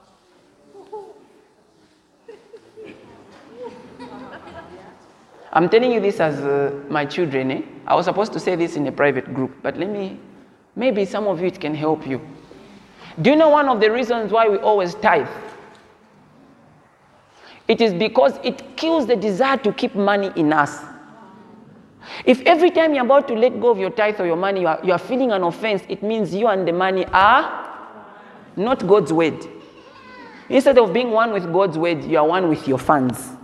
I'm telling you this as uh, my children. Eh? I was supposed to say this in a private group, but let me, maybe some of you it can help you. Do you know one of the reasons why we always tithe? It is because it kills the desire to keep money in us. If every time you're about to let go of your tithe or your money, you are, you are feeling an offense, it means you and the money are not God's word. Instead of being one with God's word, you are one with your funds.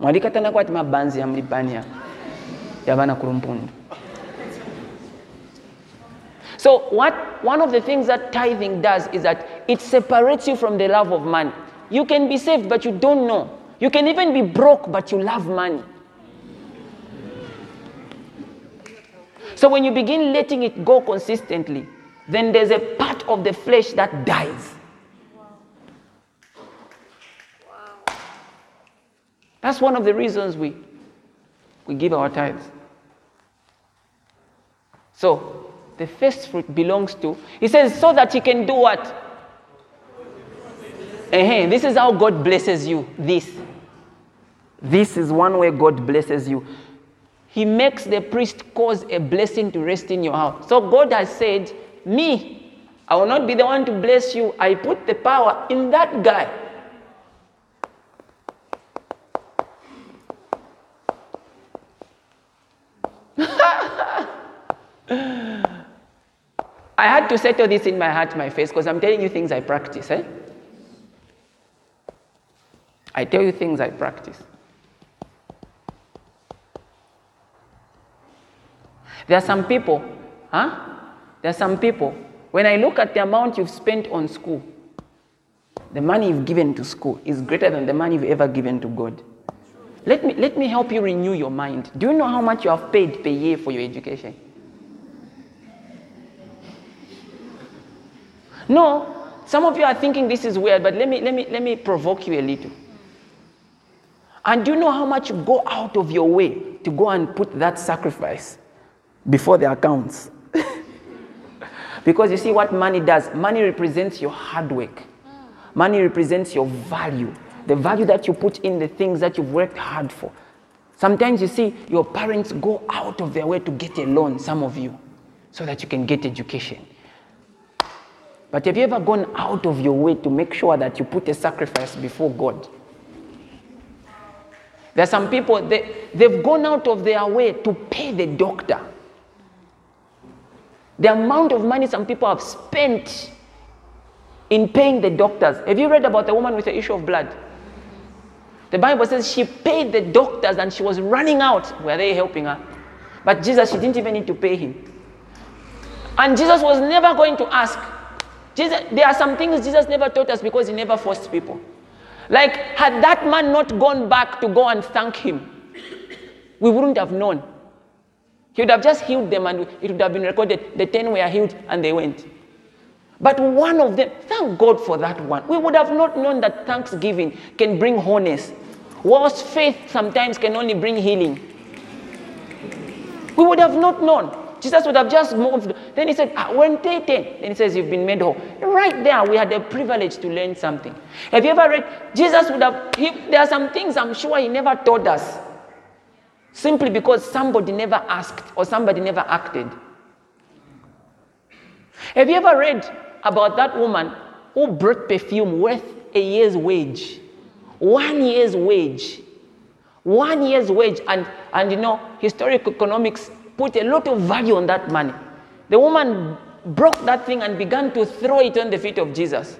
mwalikatana kwati ya mlipani ya yavana kulumpundu so what one of the things that tithing does is that it separates you from the love of money. You can be saved but you don't know. You can even be broke but you love money. So when you begin letting it go consistently then there's a part of the flesh that dies. That's one of the reasons we, we give our tithes. So, the first fruit belongs to, he says, so that he can do what? uh This is how God blesses you. This. This is one way God blesses you. He makes the priest cause a blessing to rest in your house. So God has said, Me, I will not be the one to bless you. I put the power in that guy. Had to settle this in my heart, my face, because I'm telling you things I practice. Eh? I tell you things I practice. There are some people, huh? There are some people, when I look at the amount you've spent on school, the money you've given to school is greater than the money you've ever given to God. Let me, let me help you renew your mind. Do you know how much you have paid per year for your education? No, some of you are thinking this is weird, but let me, let me, let me provoke you a little. And do you know how much you go out of your way to go and put that sacrifice before the accounts? because you see what money does money represents your hard work, money represents your value, the value that you put in the things that you've worked hard for. Sometimes you see your parents go out of their way to get a loan, some of you, so that you can get education. But have you ever gone out of your way to make sure that you put a sacrifice before God? There are some people, they, they've gone out of their way to pay the doctor. The amount of money some people have spent in paying the doctors. Have you read about the woman with the issue of blood? The Bible says she paid the doctors and she was running out. Were they helping her? But Jesus, she didn't even need to pay him. And Jesus was never going to ask. Jesus, there are some things Jesus never taught us because he never forced people. Like, had that man not gone back to go and thank him, we wouldn't have known. He would have just healed them and it would have been recorded. The 10 were healed and they went. But one of them, thank God for that one. We would have not known that thanksgiving can bring wholeness, whilst faith sometimes can only bring healing. We would have not known. Jesus would have just moved. Then he said, ah, when they ten, then he says, You've been made whole. Right there, we had the privilege to learn something. Have you ever read? Jesus would have, he, there are some things I'm sure he never told us simply because somebody never asked or somebody never acted. Have you ever read about that woman who brought perfume worth a year's wage? One year's wage. One year's wage. And, and you know, historic economics put a lot of value on that money. The woman broke that thing and began to throw it on the feet of Jesus.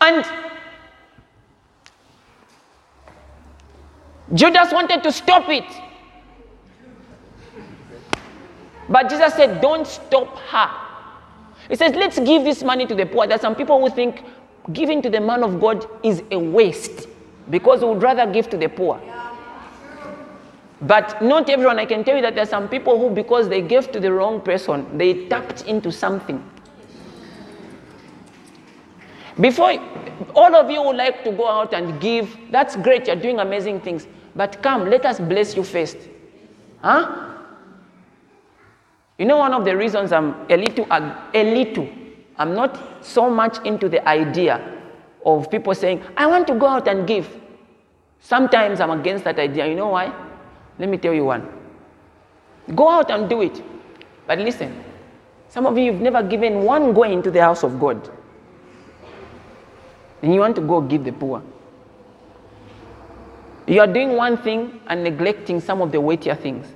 And Judas wanted to stop it. But Jesus said, Don't stop her. He says, Let's give this money to the poor. There are some people who think giving to the man of God is a waste because we would rather give to the poor. But not everyone, I can tell you that there are some people who, because they gave to the wrong person, they tapped into something. Before, all of you would like to go out and give. That's great, you're doing amazing things. But come, let us bless you first. Huh? You know, one of the reasons I'm a little, a little, I'm not so much into the idea of people saying, I want to go out and give. Sometimes I'm against that idea. You know why? Let me tell you one. Go out and do it. But listen, some of you have never given one going into the house of God. And you want to go give the poor. You are doing one thing and neglecting some of the weightier things.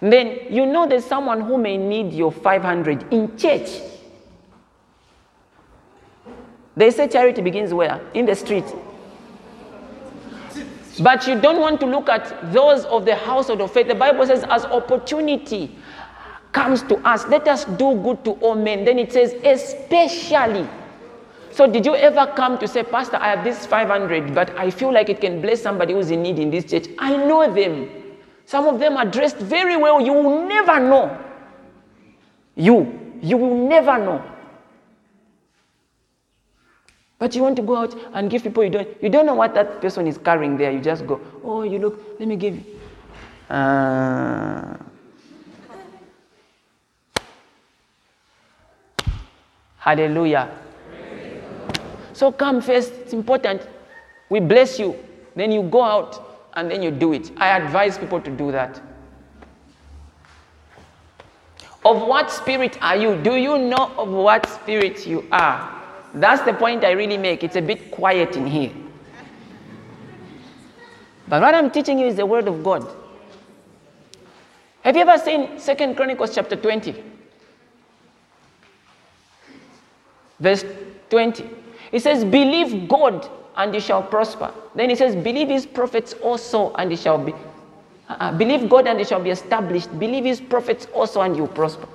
And then you know there's someone who may need your 500 in church. They say charity begins where? In the street. But you don't want to look at those of the household of faith. The Bible says, as opportunity comes to us, let us do good to all men. Then it says, especially. So, did you ever come to say, Pastor, I have this 500, but I feel like it can bless somebody who's in need in this church? I know them. Some of them are dressed very well. You will never know. You, you will never know. But you want to go out and give people you don't you don't know what that person is carrying there. You just go, oh, you look, let me give you. Uh, hallelujah. So come first. It's important. We bless you. Then you go out and then you do it. I advise people to do that. Of what spirit are you? Do you know of what spirit you are? That's the point I really make. It's a bit quiet in here. But what I'm teaching you is the word of God. Have you ever seen Second Chronicles chapter 20? Verse 20. It says, Believe God and you shall prosper. Then it says, Believe his prophets also and you shall be. Uh, believe God and you shall be established. Believe his prophets also and you prosper.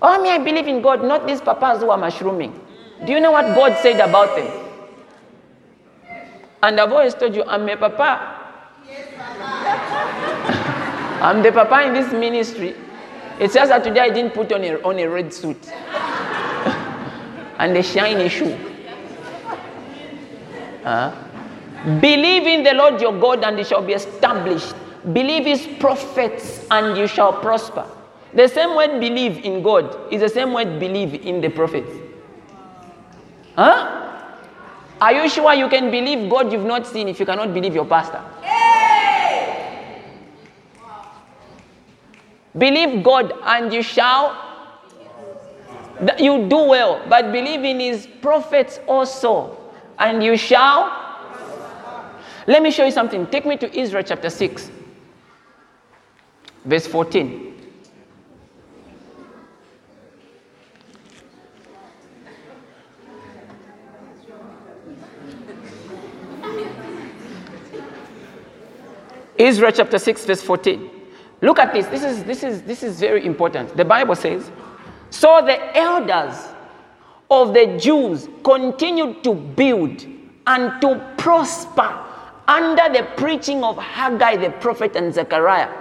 Oh, me, I believe in God, not these papas who are mushrooming. Do you know what God said about them? And I've always told you, I'm a papa. I'm the papa in this ministry. It's just that today I didn't put on a, on a red suit and a shiny shoe. Huh? Believe in the Lord your God and you shall be established. Believe his prophets and you shall prosper. The same word believe in God is the same word believe in the prophets. Huh? Are you sure you can believe God you've not seen if you cannot believe your pastor? Believe God and you shall. You do well, but believe in his prophets also, and you shall. Let me show you something. Take me to Ezra chapter 6, verse 14. Ezra chapter 6, verse 14. Look at this. This is, this, is, this is very important. The Bible says, So the elders of the Jews continued to build and to prosper under the preaching of Haggai the prophet and Zechariah.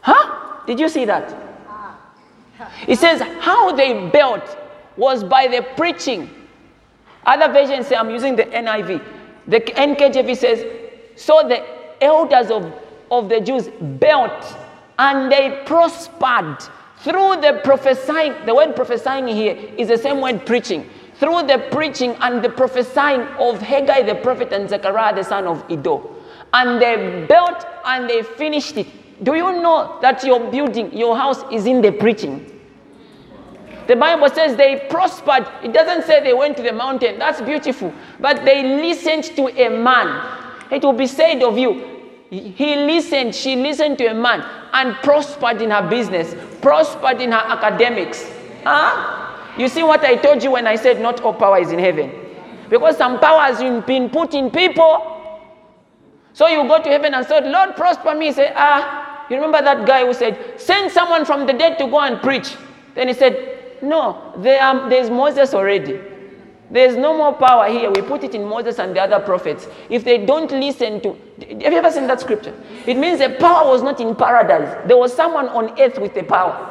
Huh? Did you see that? It says, How they built was by the preaching. Other versions say, I'm using the NIV. The NKJV says, So the elders of, of the Jews built and they prospered through the prophesying. The word prophesying here is the same word preaching. Through the preaching and the prophesying of Haggai the prophet and Zechariah the son of Iddo. And they built and they finished it. Do you know that your building, your house is in the preaching? The Bible says they prospered. It doesn't say they went to the mountain. That's beautiful. But they listened to a man. It will be said of you, he listened, she listened to a man and prospered in her business, prospered in her academics. Huh? You see what I told you when I said not all power is in heaven? Because some power has been put in people. So you go to heaven and say, Lord, prosper me. Say, ah, you remember that guy who said, send someone from the dead to go and preach. Then he said, no, there there's Moses already. There's no more power here. We put it in Moses and the other prophets. If they don't listen to. Have you ever seen that scripture? It means the power was not in paradise. There was someone on earth with the power.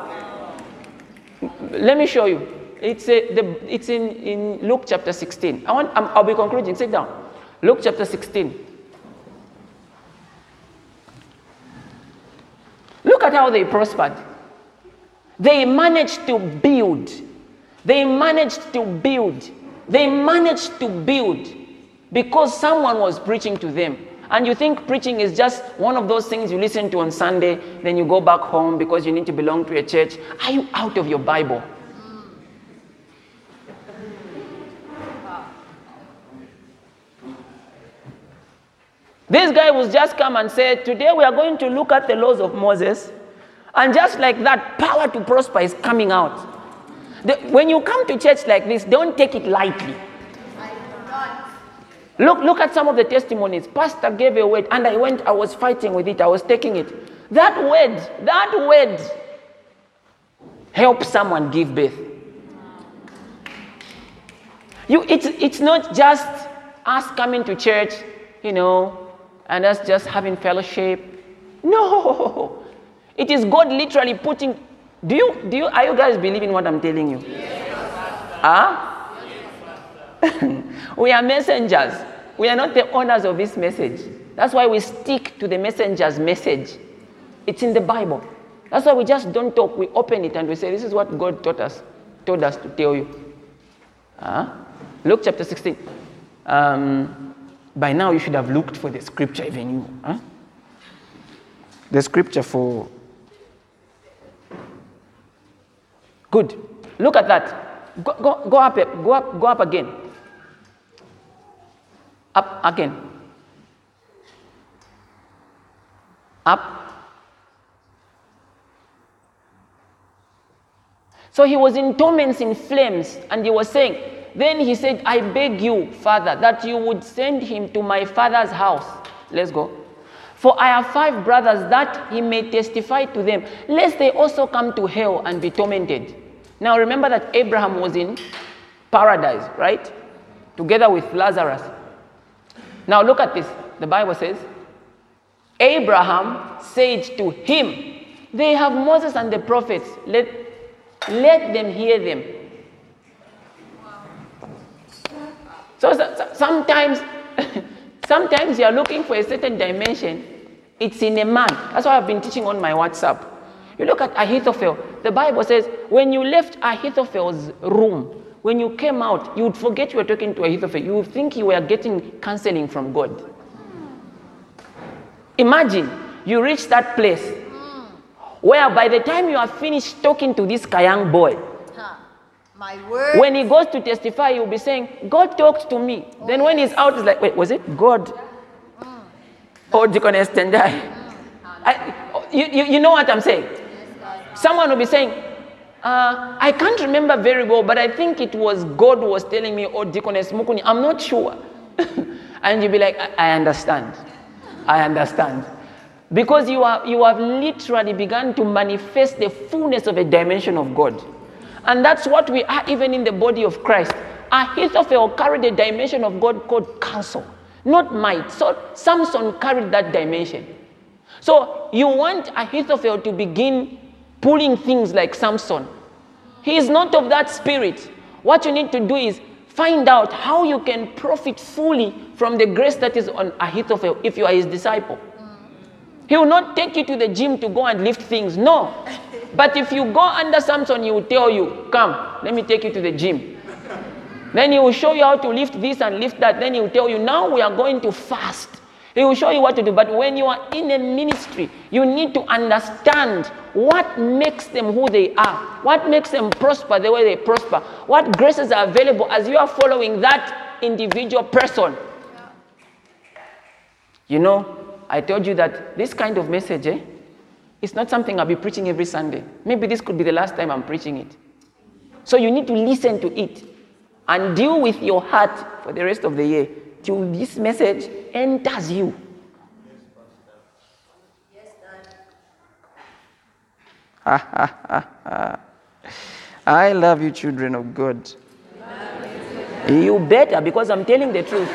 Let me show you. It's, a, the, it's in, in Luke chapter 16. I want, i I'll be concluding. Sit down. Luke chapter 16. Look at how they prospered. They managed to build. They managed to build. They managed to build because someone was preaching to them. And you think preaching is just one of those things you listen to on Sunday, then you go back home because you need to belong to a church. Are you out of your Bible? This guy was just come and said, Today we are going to look at the laws of Moses. And just like that, power to prosper is coming out. The, when you come to church like this, don't take it lightly. Look, look at some of the testimonies. Pastor gave a word, and I went, I was fighting with it, I was taking it. That word, that word help someone give birth. You, it's, it's not just us coming to church, you know, and us just having fellowship. No. It is God literally putting do you, do you, are you guys believing what I'm telling you? Yes, huh? we are messengers. We are not the owners of this message. That's why we stick to the messenger's message. It's in the Bible. That's why we just don't talk. We open it and we say, This is what God taught us, told us to tell you. Huh? Luke chapter 16. Um, by now, you should have looked for the scripture, even you. Huh? The scripture for. Good. Look at that. Go, go, go up, go up, go up again. Up again. Up. So he was in torments in flames, and he was saying, Then he said, I beg you, Father, that you would send him to my father's house. Let's go. For I have five brothers, that he may testify to them, lest they also come to hell and be tormented. Now remember that Abraham was in paradise, right? Together with Lazarus. Now look at this. The Bible says, Abraham said to him, They have Moses and the prophets. Let, let them hear them. So, so- so- sometimes, sometimes you are looking for a certain dimension. It's in a man. That's why I've been teaching on my WhatsApp. You look at Ahithophel. The Bible says when you left Ahithophel's room, when you came out, you would forget you were talking to Ahithophel. You would think you were getting counseling from God. Imagine you reach that place where by the time you are finished talking to this Kayang boy, My word. when he goes to testify, he'll be saying, God talked to me. Then when he's out, he's like, wait, was it God? Mm. Or Deaconess Tendai? Mm. I, you, you, you know what I'm saying? Someone will be saying, uh, I can't remember very well, but I think it was God was telling me, or Deaconess Mukuni, I'm not sure. and you'll be like, I, I understand. I understand. Because you, are, you have literally begun to manifest the fullness of a dimension of God. And that's what we are even in the body of Christ. Ahithophel carried a dimension of God called counsel, not might. So Samson carried that dimension. So you want Ahithophel to begin pulling things like Samson. He is not of that spirit. What you need to do is find out how you can profit fully from the grace that is on Ahithophel if you are his disciple. He will not take you to the gym to go and lift things. No. But if you go under Samson, he will tell you, Come, let me take you to the gym. Then he will show you how to lift this and lift that. Then he will tell you, Now we are going to fast. He will show you what to do. But when you are in a ministry, you need to understand what makes them who they are, what makes them prosper the way they prosper, what graces are available as you are following that individual person. You know, I told you that this kind of message, eh, it's not something I'll be preaching every Sunday. Maybe this could be the last time I'm preaching it. So you need to listen to it and deal with your heart for the rest of the year till this message enters you. I love you, children of God. You better, because I'm telling the truth.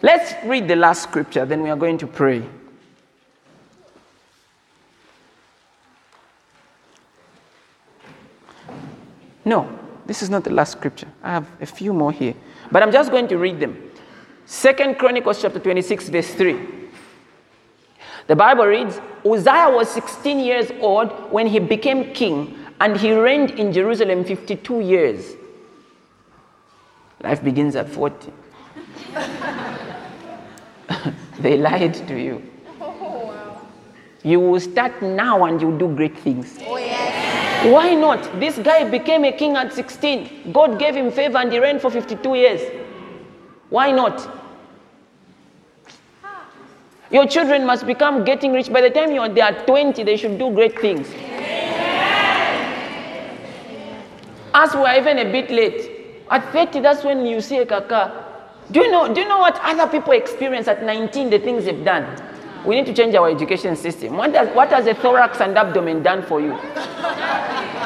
Let's read the last scripture, then we are going to pray. No, this is not the last scripture. I have a few more here, but I'm just going to read them. Second Chronicles chapter 26, verse 3. The Bible reads Uzziah was 16 years old when he became king, and he reigned in Jerusalem 52 years. Life begins at 40. they lied to you. Oh, you will start now and you'll do great things. Oh, yes. Why not? This guy became a king at 16. God gave him favor and he reigned for 52 years. Why not? Your children must become getting rich. By the time you're they are 20, they should do great things. As we are even a bit late. At 30, that's when you see a kaka. Do you know, do you know what other people experience at 19, the things they've done? We need to change our education system. What, does, what has a thorax and abdomen done for you?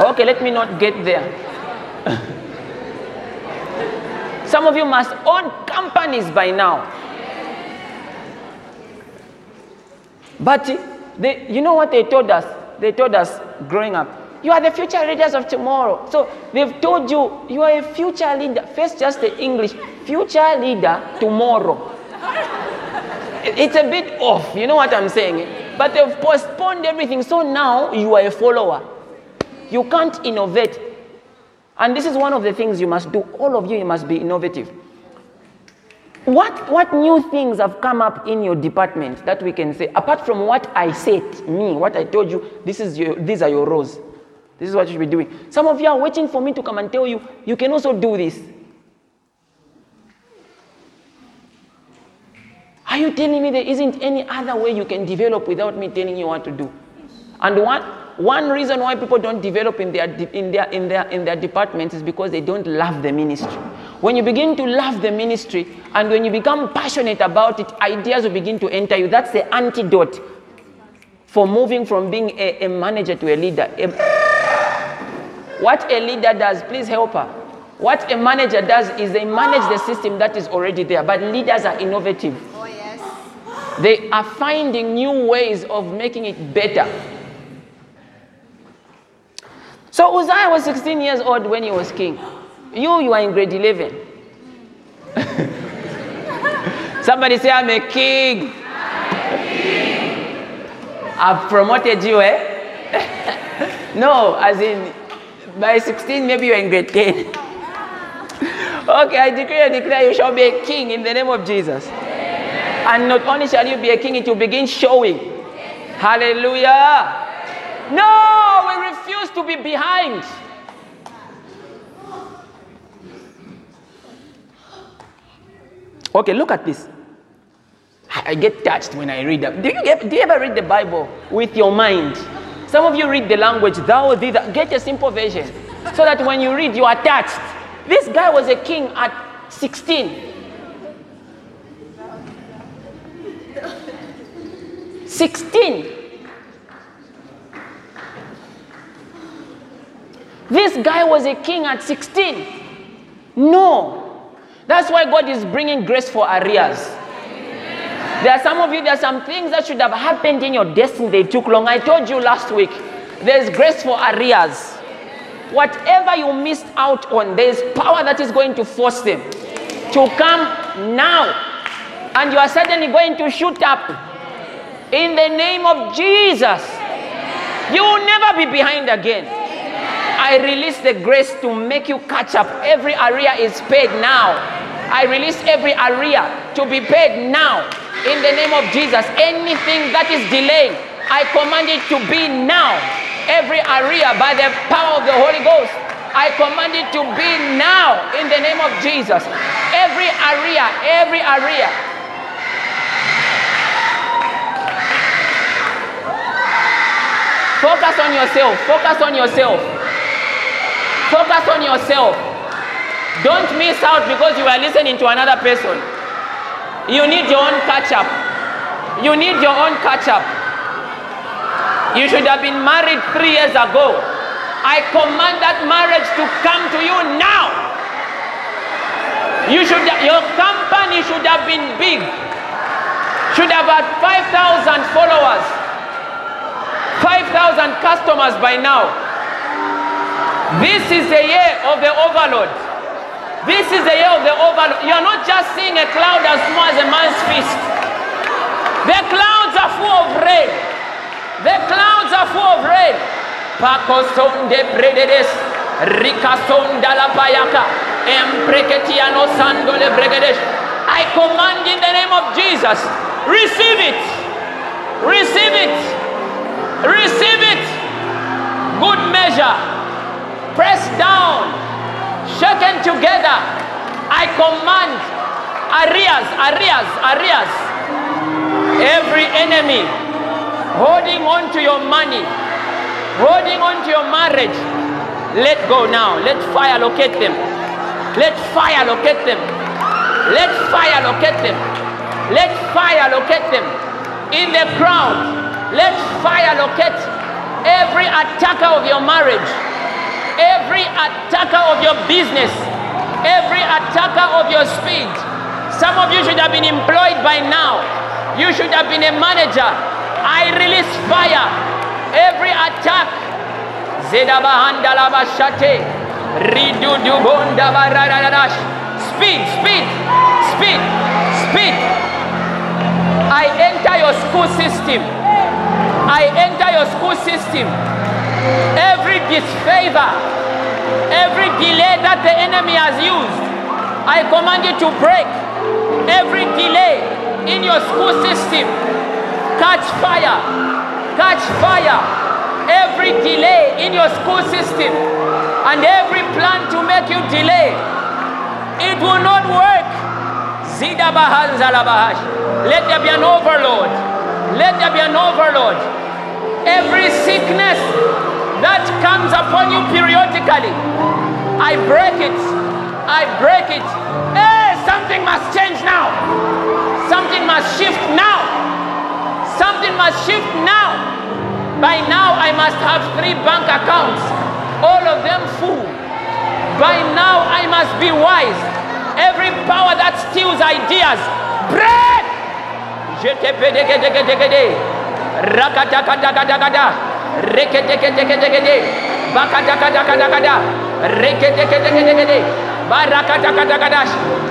Okay, let me not get there. Some of you must own companies by now. But eh, They, you know what they told us? They told us growing up. You are the future leaders of tomorrow. So they've told you you are a future leader. First, just the English, future leader tomorrow. It's a bit off, you know what I'm saying? But they've postponed everything. So now you are a follower. You can't innovate. And this is one of the things you must do. All of you, you must be innovative. What, what new things have come up in your department that we can say, apart from what I said, me, what I told you, this is your, these are your roles. This is what you should be doing. Some of you are waiting for me to come and tell you, you can also do this. Are you telling me there isn't any other way you can develop without me telling you what to do? And one, one reason why people don't develop in their, in, their, in, their, in their departments is because they don't love the ministry. When you begin to love the ministry and when you become passionate about it, ideas will begin to enter you. That's the antidote for moving from being a, a manager to a leader. A- what a leader does, please help her. What a manager does is they manage the system that is already there, but leaders are innovative. They are finding new ways of making it better. So Uzziah was 16 years old when he was king. You, you are in grade 11. Somebody say, I'm a king. I've promoted you, eh? no, as in, by 16, maybe you're in grade 10. okay, I decree and declare you shall be a king in the name of Jesus. And not only shall you be a king, it will begin showing. Hallelujah. No, we refuse to be behind. Okay, look at this. I get touched when I read that. Do you, do you ever read the Bible with your mind? Some of you read the language, thou, thee, that. Get a simple version so that when you read, you are touched. This guy was a king at 16. 16. This guy was a king at 16. No. That's why God is bringing grace for areas. There are some of you, there are some things that should have happened in your destiny. They took long. I told you last week, there's grace for areas. Whatever you missed out on, there's power that is going to force them to come now. And you are suddenly going to shoot up in the name of Jesus. You will never be behind again. I release the grace to make you catch up. Every area is paid now. I release every area to be paid now. In the name of Jesus. Anything that is delaying, I command it to be now. Every area by the power of the Holy Ghost. I command it to be now in the name of Jesus. Every area, every area. Focus on yourself. Focus on yourself. Focus on yourself. Don't miss out because you are listening to another person. You need your own catch up. You need your own catch up. You should have been married three years ago. I command that marriage to come to you now. You should, your company should have been big. Should have had 5,000 followers, 5,000 customers by now. This is the year of the overload. This is the year of the overload. You are not just seeing a cloud as small as a man's fist. The clouds are full of rain. The clouds are full of rain. Paco son de la payaka, empreketiano sando le bregedes. I command in the name of Jesus, receive it, receive it, receive it. Good measure, pressed down, shaken together. I command areas, areas, areas. Every enemy holding on to your money, holding on to your marriage, let go now. Let fire locate them. Let fire locate them. Let fire locate them. Let fire locate them. In the crowd, let fire locate every attacker of your marriage, every attacker of your business, every attacker of your speed. Some of you should have been employed by now. You should have been a manager. I release fire. Every attack. Speed, speed, speed, speed. I enter your school system. I enter your school system. Every disfavor, every delay that the enemy has used, I command you to break. Every delay in your school system, catch fire, catch fire. Every delay in your school system, and every plan to make you delay, it will not work. Let there be an overload. Let there be an overload. Every sickness that comes upon you periodically, I break it. I break it. Hey, something must change now. Something must shift now. Something must shift now. By now, I must have three bank accounts, all of them full. By now, I must be wise. Every power that steals ideas, break!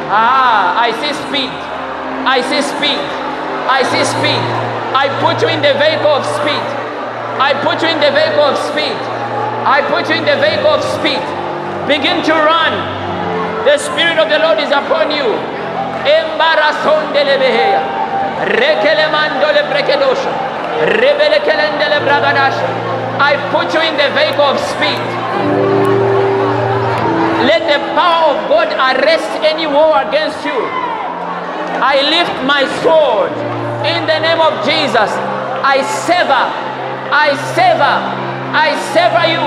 Ah, I see speed. I see speed. I see speed. I put you in the vehicle of speed. I put you in the vehicle of speed. I put you in the vehicle of speed. Begin to run. The Spirit of the Lord is upon you. Embarazondelebeheya. Rekelemandole brekedosha. Rebelekelendele bragadasha. I put you in the vehicle of speed. Let the power of God arrest any war against you. I lift my sword in the name of Jesus. I sever, I sever, I sever you.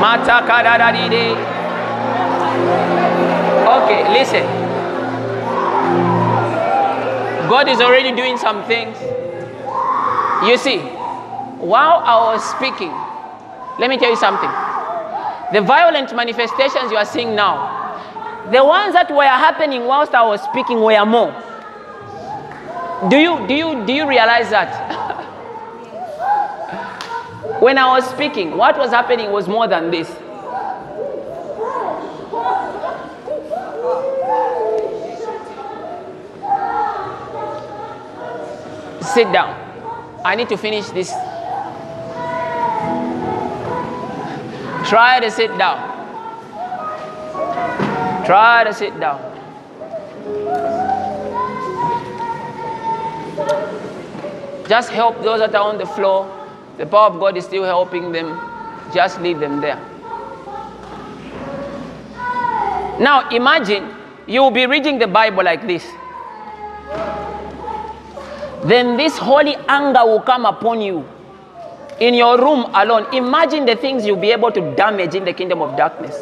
Matakadadadide. Okay, listen. God is already doing some things. You see, while I was speaking, let me tell you something. The violent manifestations you are seeing now, the ones that were happening whilst I was speaking were more. Do you do you do you realize that? when I was speaking, what was happening was more than this. Sit down. I need to finish this. Try to sit down. Try to sit down. Just help those that are on the floor. The power of God is still helping them. Just leave them there. Now imagine you will be reading the Bible like this. Then this holy anger will come upon you in your room alone. Imagine the things you'll be able to damage in the kingdom of darkness,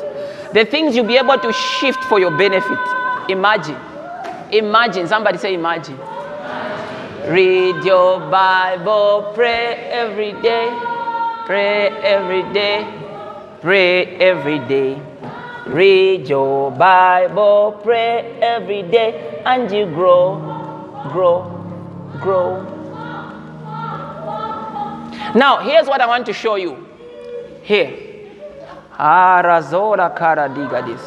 the things you'll be able to shift for your benefit. Imagine. Imagine. Somebody say, Imagine. Read your Bible, pray every day, pray every day, pray every day. Read your Bible, pray every day, and you grow, grow, grow. Now, here's what I want to show you. Here. Arazora kara digadis.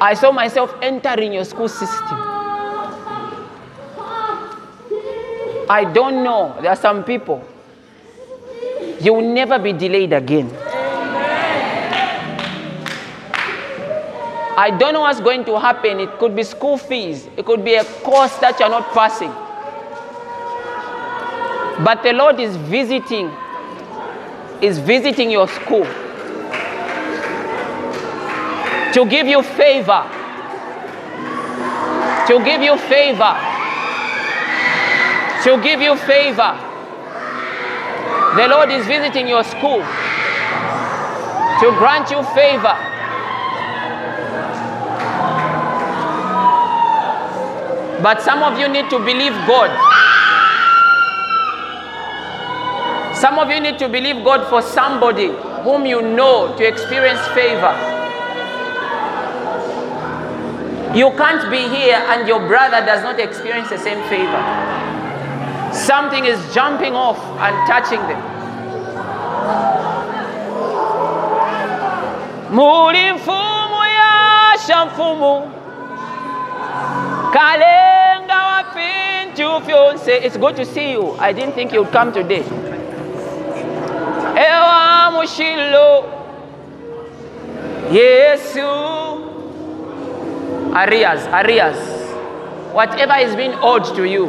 I saw myself entering your school system. I don't know. There are some people. You will never be delayed again. I don't know what's going to happen. It could be school fees, it could be a course that you're not passing. But the Lord is visiting, is visiting your school to give you favor. To give you favor. To give you favor. The Lord is visiting your school to grant you favor. But some of you need to believe God. Some of you need to believe God for somebody whom you know to experience favor. You can't be here and your brother does not experience the same favor. Something is jumping off and touching them. Kalenga wapintu fyonse. It's good to see you. I didn't think you'd come today. Ewa mushilo Yesu Arias, Arias. Whatever is being owed to you.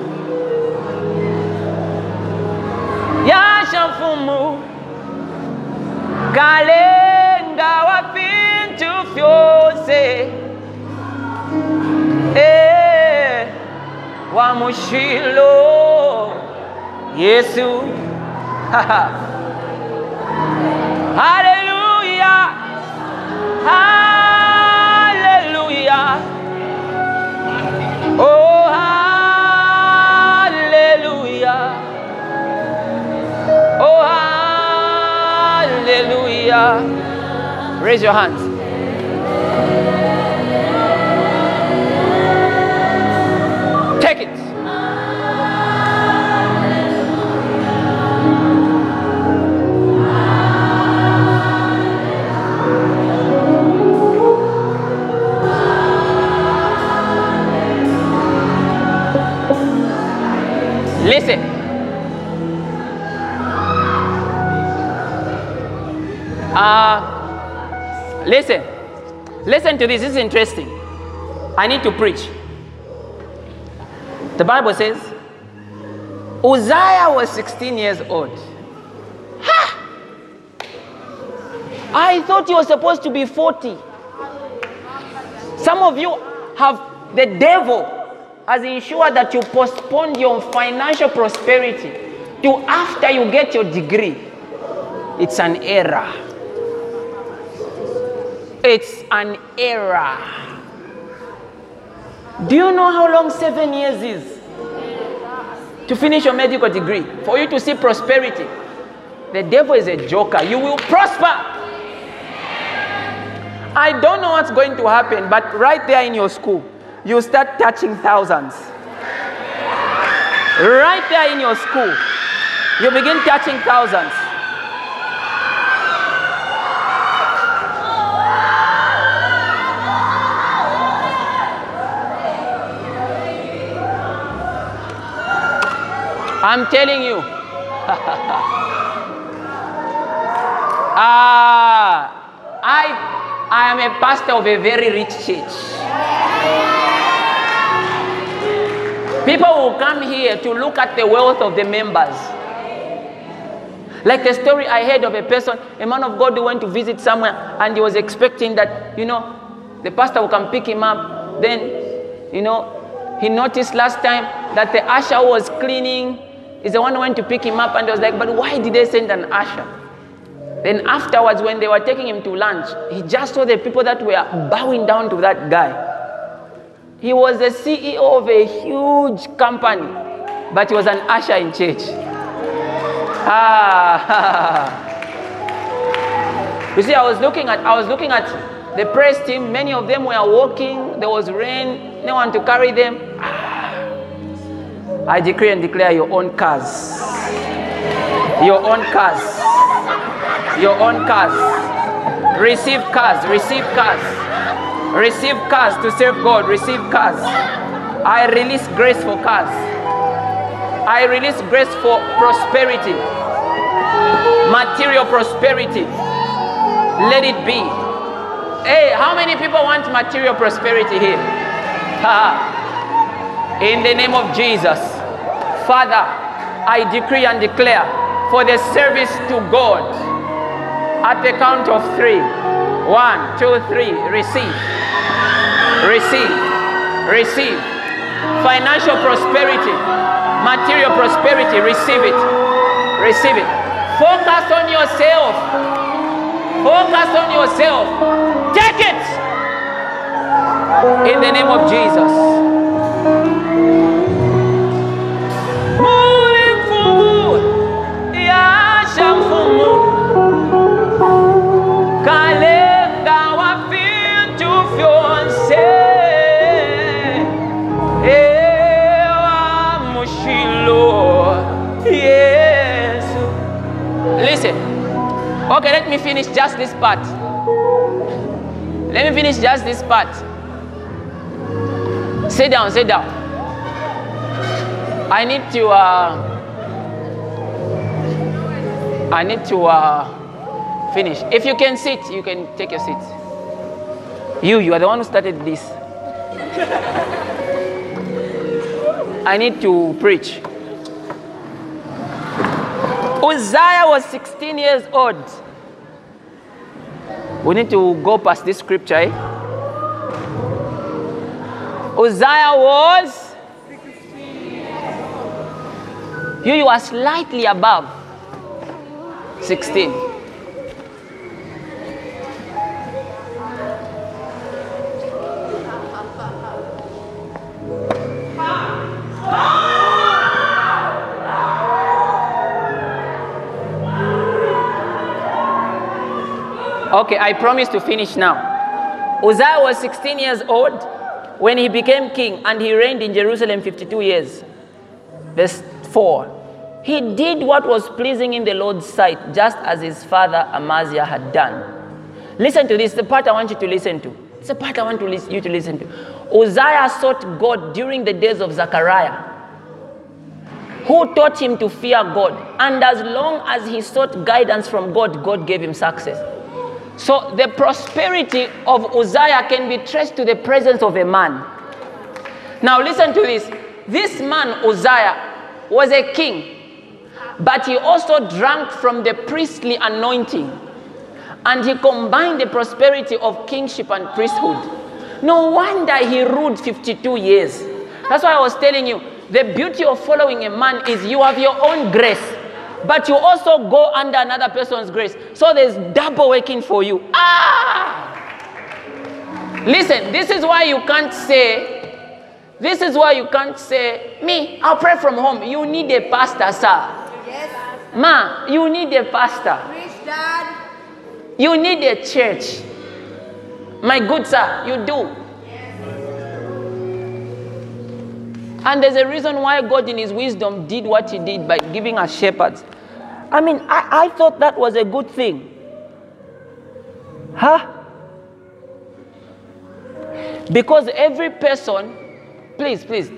Yasha mfumu kalenga wapintu fyonse Eh, wa mushilo Yesu Hallelujah Hallelujah Oh hallelujah Oh hallelujah Raise your hands Listen. Uh, listen. Listen to this. This is interesting. I need to preach. The Bible says Uzziah was 16 years old. Ha! I thought he was supposed to be 40. Some of you have the devil has ensured that you postpone your financial prosperity to after you get your degree. It's an error. It's an error. Do you know how long seven years is? To finish your medical degree, for you to see prosperity. The devil is a joker. You will prosper. I don't know what's going to happen, but right there in your school, you start touching thousands. Right there in your school, you begin touching thousands. I'm telling you. Ah, I, I am a pastor of a very rich church. People will come here to look at the wealth of the members. Like the story I heard of a person, a man of God who went to visit somewhere and he was expecting that, you know, the pastor will come pick him up. Then, you know, he noticed last time that the usher was cleaning is the one who went to pick him up and was like, but why did they send an usher? Then afterwards, when they were taking him to lunch, he just saw the people that were bowing down to that guy. He was the CEO of a huge company, but he was an usher in church. Ah. you see, I was looking at I was looking at the press team. Many of them were walking. There was rain. No one to carry them. Ah. I decree and declare your own cars. Your own cars. Your own cars. Receive cars. Receive cars. Receive cars to serve God. Receive cars. I release grace for cars. I release grace for prosperity. Material prosperity. Let it be. Hey, how many people want material prosperity here? In the name of Jesus. Father, I decree and declare for the service to God at the count of three. One, two, three. Receive. Receive. Receive. Financial prosperity. Material prosperity. Receive it. Receive it. Focus on yourself. Focus on yourself. Take it. In the name of Jesus. Okay, let me finish just this part. Let me finish just this part. Sit down, sit down. I need to. Uh, I need to uh, finish. If you can sit, you can take your seat. You, you are the one who started this. I need to preach. Uzziah was 16 years old. We need to go past this scripture. Eh? Uzziah was. You, you are slightly above 16. Okay, I promise to finish now. Uzziah was 16 years old when he became king and he reigned in Jerusalem 52 years. Verse 4. He did what was pleasing in the Lord's sight, just as his father Amaziah had done. Listen to this, the part I want you to listen to. It's the part I want to you to listen to. Uzziah sought God during the days of Zechariah who taught him to fear God. And as long as he sought guidance from God, God gave him success. So the prosperity of Uzziah can be traced to the presence of a man. Now listen to this. This man, Uzziah, was a king, but he also drank from the priestly anointing. And he combined the prosperity of kingship and priesthood. No wonder he ruled 52 years. That's why I was telling you the beauty of following a man is you have your own grace but you also go under another person's grace. So there's double working for you. Ah! Listen, this is why you can't say, this is why you can't say, me, I'll pray from home. You need a pastor, sir. Yes. Ma, you need a pastor. Preach, Dad. You need a church. My good sir, you do. And there's a reason why God, in His wisdom, did what He did by giving us shepherds. I mean, I, I thought that was a good thing. Huh? Because every person, please, please,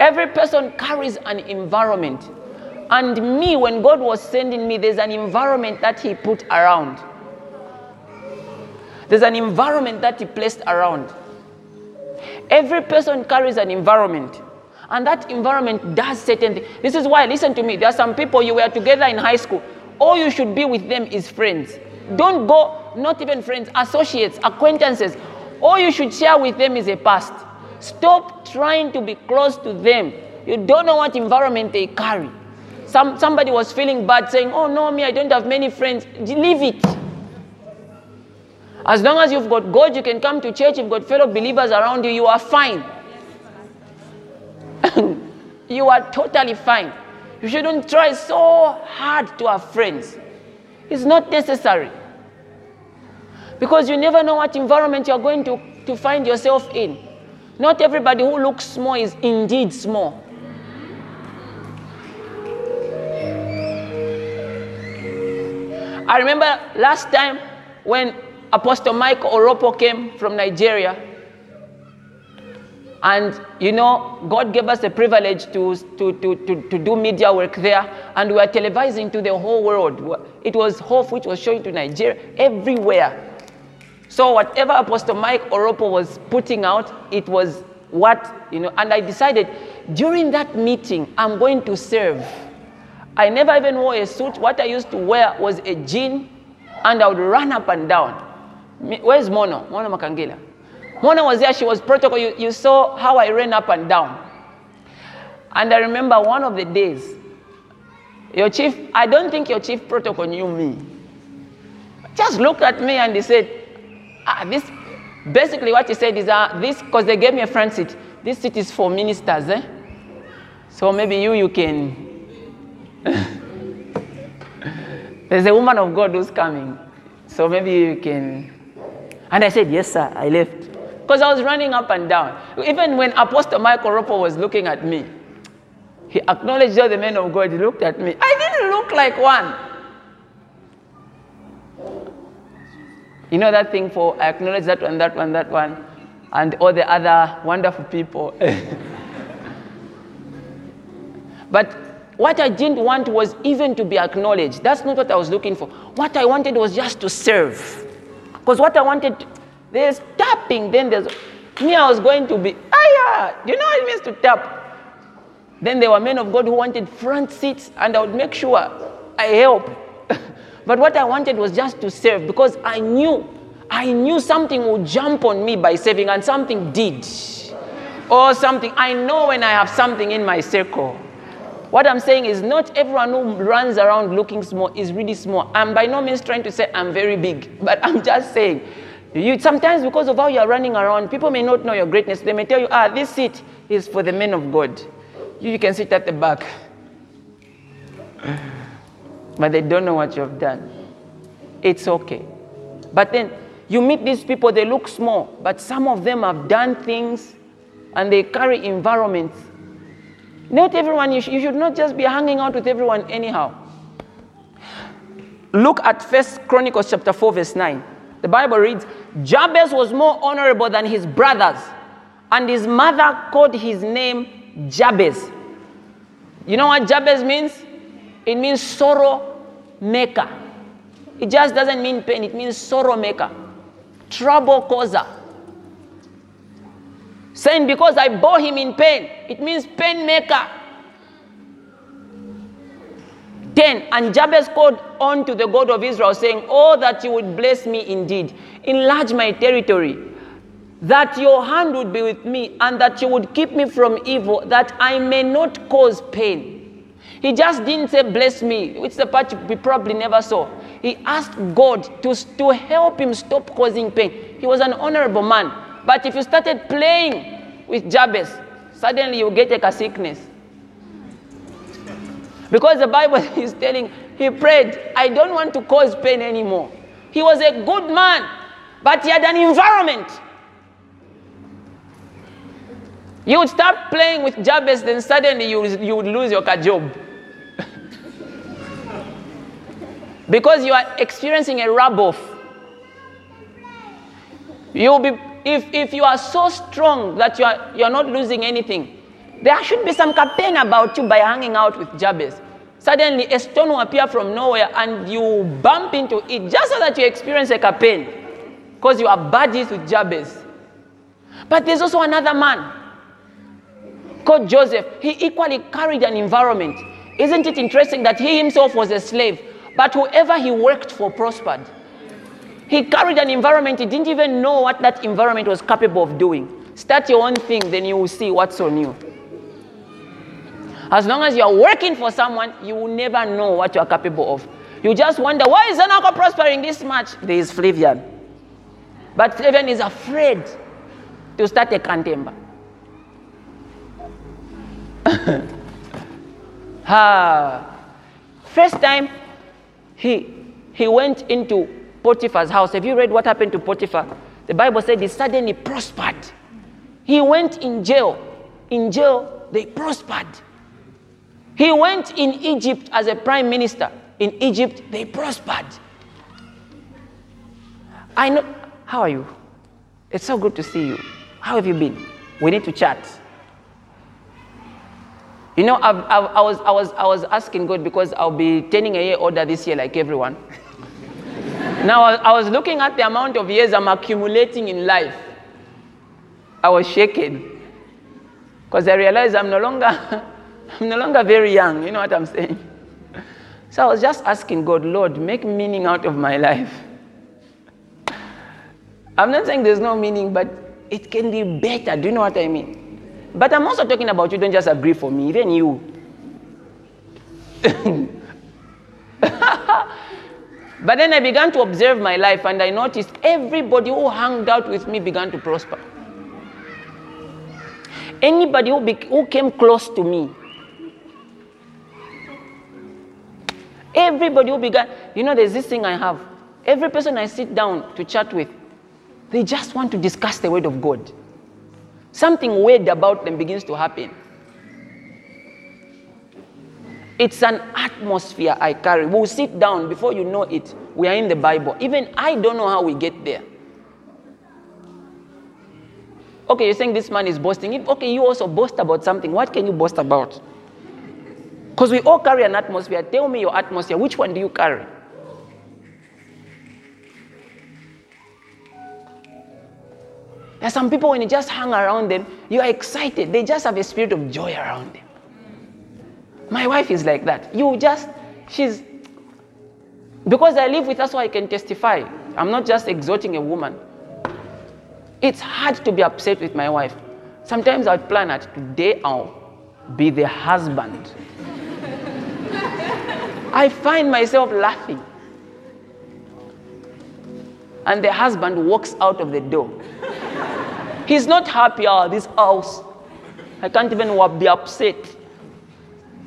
every person carries an environment. And me, when God was sending me, there's an environment that He put around. There's an environment that He placed around. Every person carries an environment. And that environment does certain things. This is why, listen to me, there are some people you were together in high school. All you should be with them is friends. Don't go, not even friends, associates, acquaintances. All you should share with them is a past. Stop trying to be close to them. You don't know what environment they carry. Some, somebody was feeling bad saying, Oh, no, me, I don't have many friends. Leave it. As long as you've got God, you can come to church, you've got fellow believers around you, you are fine. you are totally fine. You shouldn't try so hard to have friends. It's not necessary. Because you never know what environment you're going to, to find yourself in. Not everybody who looks small is indeed small. I remember last time when Apostle Mike Orokpo came from Nigeria. And you know, God gave us the privilege to, to, to, to, to do media work there, and we were televising to the whole world. It was Hope which was showing to Nigeria, everywhere. So whatever Apostle Mike Orokpo was putting out, it was what, you know, and I decided during that meeting, I'm going to serve. I never even wore a suit. What I used to wear was a jean, and I would run up and down. Where's Mono? Mono Makangila. Mona was there, she was protocol. You, you saw how I ran up and down. And I remember one of the days, your chief, I don't think your chief protocol knew me. Just looked at me and he said, ah, this, basically what he said is, uh, this, because they gave me a front seat, this seat is for ministers, eh? So maybe you, you can. There's a woman of God who's coming. So maybe you can. And I said, yes, sir. I left. Because I was running up and down. Even when Apostle Michael Orokpo was looking at me, he acknowledged all the men of God. He looked at me. I didn't look like one. You know that thing for I acknowledge that one, that one, that one, and all the other wonderful people. but what I didn't want was even to be acknowledged. That's not what I was looking for. What I wanted was just to serve. Because what I wanted, there's tapping, then there's me, I was going to be, ah, yeah, do you know what it means to tap? Then there were men of God who wanted front seats, and I would make sure I help. but what I wanted was just to serve because I knew, I knew something would jump on me by serving, and something did. Or something. I know when I have something in my circle. What I'm saying is, not everyone who runs around looking small is really small. I'm by no means trying to say I'm very big, but I'm just saying, you, sometimes because of how you're running around, people may not know your greatness. They may tell you, ah, this seat is for the men of God. You, you can sit at the back. But they don't know what you've done. It's okay. But then you meet these people, they look small, but some of them have done things and they carry environments. Not everyone, you, sh- you should not just be hanging out with everyone anyhow. Look at First Chronicles chapter 4, verse 9. The Bible reads, Jabez was more honorable than his brothers, and his mother called his name Jabez. You know what Jabez means? It means sorrow maker. It just doesn't mean pain, it means sorrow maker, trouble causer. Saying, because I bore him in pain, it means pain maker. 10 And Jabez called on to the God of Israel, saying, Oh, that you would bless me indeed, enlarge my territory, that your hand would be with me, and that you would keep me from evil, that I may not cause pain. He just didn't say, Bless me, which the part we probably never saw. He asked God to, to help him stop causing pain. He was an honorable man. But if you started playing with Jabez, suddenly you get like a sickness. Because the Bible is telling, he prayed, I don't want to cause pain anymore. He was a good man, but he had an environment. You would start playing with Jabez, then suddenly you, you would lose your job. because you are experiencing a rub off. You'll be, if, if you are so strong that you are, you are not losing anything, there should be some campaign about you by hanging out with Jabez. Suddenly, a stone will appear from nowhere and you bump into it just so that you experience a campaign because you are buddies with Jabez. But there's also another man called Joseph. He equally carried an environment. Isn't it interesting that he himself was a slave, but whoever he worked for prospered? He carried an environment, he didn't even know what that environment was capable of doing. Start your own thing, then you will see what's on you. As long as you're working for someone, you will never know what you're capable of. You just wonder, why is Zanaco prospering this much? There is Flavian. But Flavian is afraid to start a cantemba. First time he, he went into Potiphar's house. Have you read what happened to Potiphar? The Bible said he suddenly prospered. He went in jail. In jail, they prospered. He went in Egypt as a prime minister. In Egypt, they prospered. I know. How are you? It's so good to see you. How have you been? We need to chat. You know, I've, I've, i was, I, was, I was asking God because I'll be turning a year older this year, like everyone. now, I, I was looking at the amount of years I'm accumulating in life. I was shaken because I realized I'm no longer, I'm no longer very young. You know what I'm saying? So I was just asking God, Lord, make meaning out of my life. I'm not saying there's no meaning, but it can be better. Do you know what I mean? But I'm also talking about you don't just agree for me, even you. but then I began to observe my life and I noticed everybody who hung out with me began to prosper. Anybody who, be, who came close to me, everybody who began, you know, there's this thing I have. Every person I sit down to chat with, they just want to discuss the Word of God. Something weird about them begins to happen. It's an atmosphere I carry. We'll sit down before you know it. We are in the Bible. Even I don't know how we get there. Okay, you're saying this man is boasting. Okay, you also boast about something. What can you boast about? Because we all carry an atmosphere. Tell me your atmosphere. Which one do you carry? There are some people, when you just hang around them, you are excited. They just have a spirit of joy around them. My wife is like that. You just, she's, because I live with her, so I can testify. I'm not just exhorting a woman. It's hard to be upset with my wife. Sometimes I'd plan that today I'll be the husband. I find myself laughing. And the husband walks out of the door. He's not happy, oh, this house. I can't even be upset.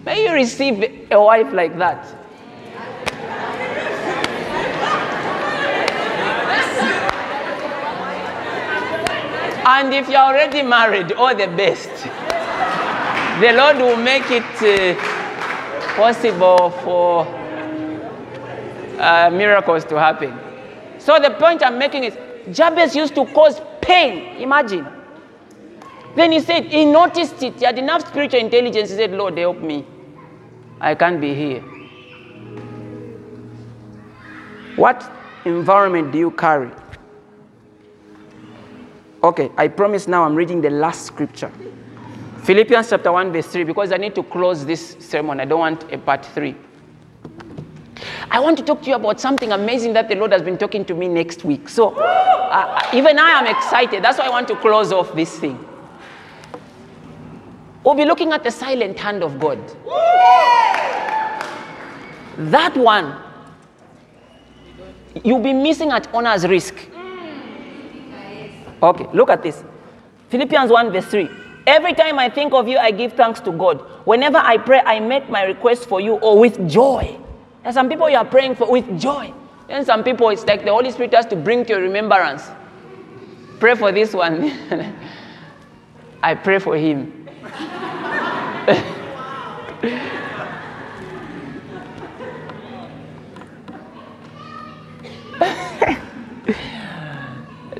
May you receive a wife like that. And if you're already married, all the best. The Lord will make it uh, possible for uh, miracles to happen. So the point I'm making is Jabez used to cause pain. Imagine. Then he said, he noticed it. He had enough spiritual intelligence. He said, Lord, help me. I can't be here. What environment do you carry? Okay, I promise now I'm reading the last scripture. Philippians chapter 1, verse 3, because I need to close this sermon. I don't want a part 3. I want to talk to you about something amazing that the Lord has been talking to me next week. So, uh, even I am excited. That's why I want to close off this thing. We'll be looking at the silent hand of God. That one, you'll be missing at owner's risk. Okay, look at this. Philippians 1, verse 3. Every time I think of you, I give thanks to God. Whenever I pray, I make my request for you or with joy. There's some people you are praying for with joy. Then some people, it's like the Holy Spirit has to bring to your remembrance. Pray for this one. I pray for him.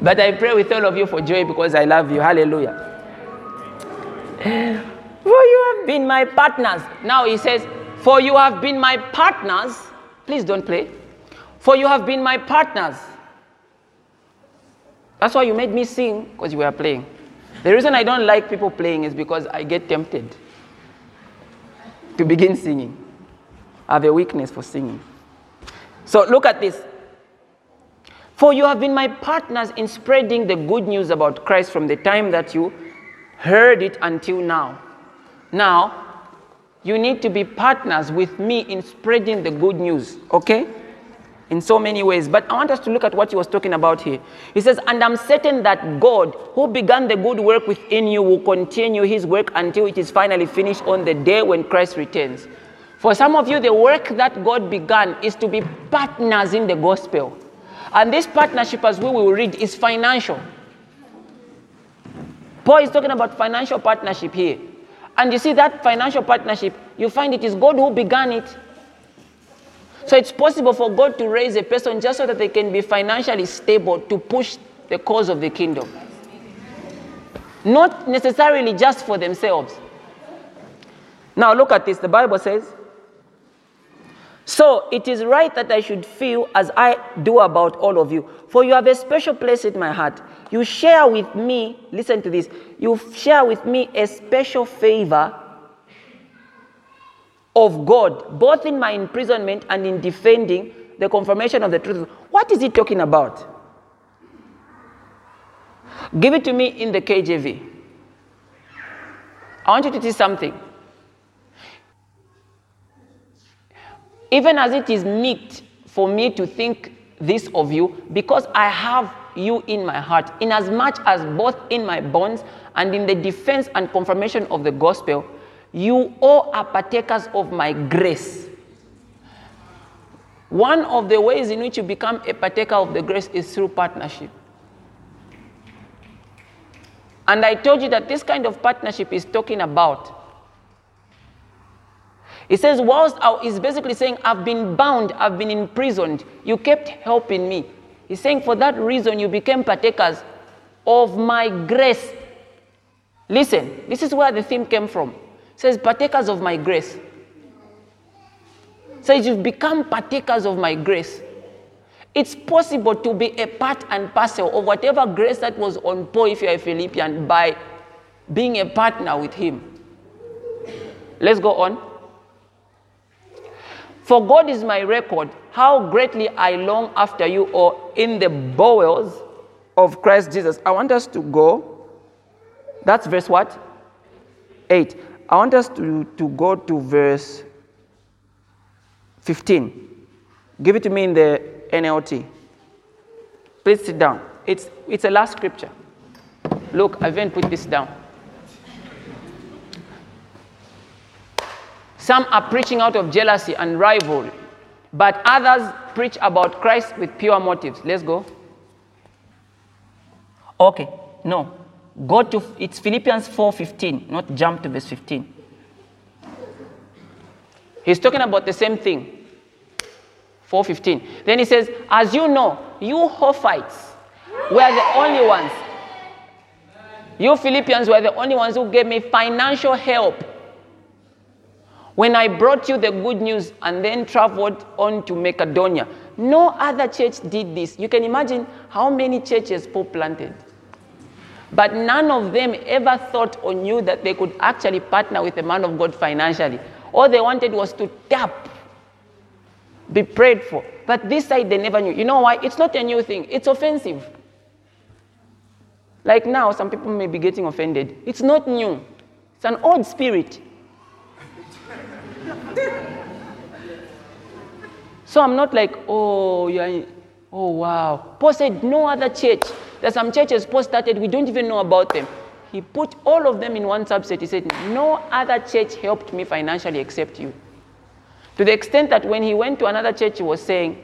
but I pray with all of you for joy because I love you. Hallelujah. For you have been my partners. Now he says, For you have been my partners. Please don't play. For you have been my partners. That's why you made me sing because you were playing. The reason I don't like people playing is because I get tempted to begin singing. I have a weakness for singing. So look at this. For you have been my partners in spreading the good news about Christ from the time that you heard it until now. Now, you need to be partners with me in spreading the good news, okay? In so many ways. But I want us to look at what he was talking about here. He says, And I'm certain that God, who began the good work within you, will continue his work until it is finally finished on the day when Christ returns. For some of you, the work that God began is to be partners in the gospel. And this partnership, as we will read, is financial. Paul is talking about financial partnership here. And you see that financial partnership, you find it is God who began it. So it's possible for God to raise a person just so that they can be financially stable to push the cause of the kingdom. Not necessarily just for themselves. Now look at this. The Bible says, So it is right that I should feel as I do about all of you, for you have a special place in my heart. You share with me, listen to this, you share with me a special favor of God, both in my imprisonment and in defending the confirmation of the truth. What is he talking about? Give it to me in the KJV. I want you to see something. Even as it is meet for me to think this of you, because I have you in my heart, inasmuch as much as both in my bonds and in the defense and confirmation of the gospel, you all are partakers of my grace. One of the ways in which you become a partaker of the grace is through partnership. And I told you that this kind of partnership is talking about He says, whilst I, he's basically saying, I've been bound, I've been imprisoned, you kept helping me. He's saying, for that reason, you became partakers of my grace. Listen, this is where the theme came from. It says, partakers of my grace. Says, you've become partakers of my grace. It's possible to be a part and parcel of whatever grace that was on Paul if you're a Philippian by being a partner with him. Let's go on. For God is my record, how greatly I long after you, or in the bowels of Christ Jesus. I want us to go. That's verse what? 8. I want us to, to go to verse 15. Give it to me in the NLT. Please sit down. It's, it's a last scripture. Look, I haven't put this down. Some are preaching out of jealousy and rivalry, but others preach about Christ with pure motives. Let's go. Okay, no. Go to it's Philippians 4:15, not jump to verse 15. He's talking about the same thing. 4:15. Then he says, "As you know, you Hophites were the only ones. You Philippians were the only ones who gave me financial help when I brought you the good news and then traveled on to Macedonia. No other church did this. You can imagine how many churches Paul planted. But none of them ever thought or knew that they could actually partner with a man of God financially. All they wanted was to tap, be prayed for. But this side they never knew. You know why? It's not a new thing, it's offensive. Like now, some people may be getting offended. It's not new, it's an old spirit. So I'm not like, oh, yeah, oh, wow. Paul said, no other church. There's some churches Paul started, we don't even know about them. He put all of them in one subset. He said, no other church helped me financially except you. To the extent that when he went to another church, he was saying,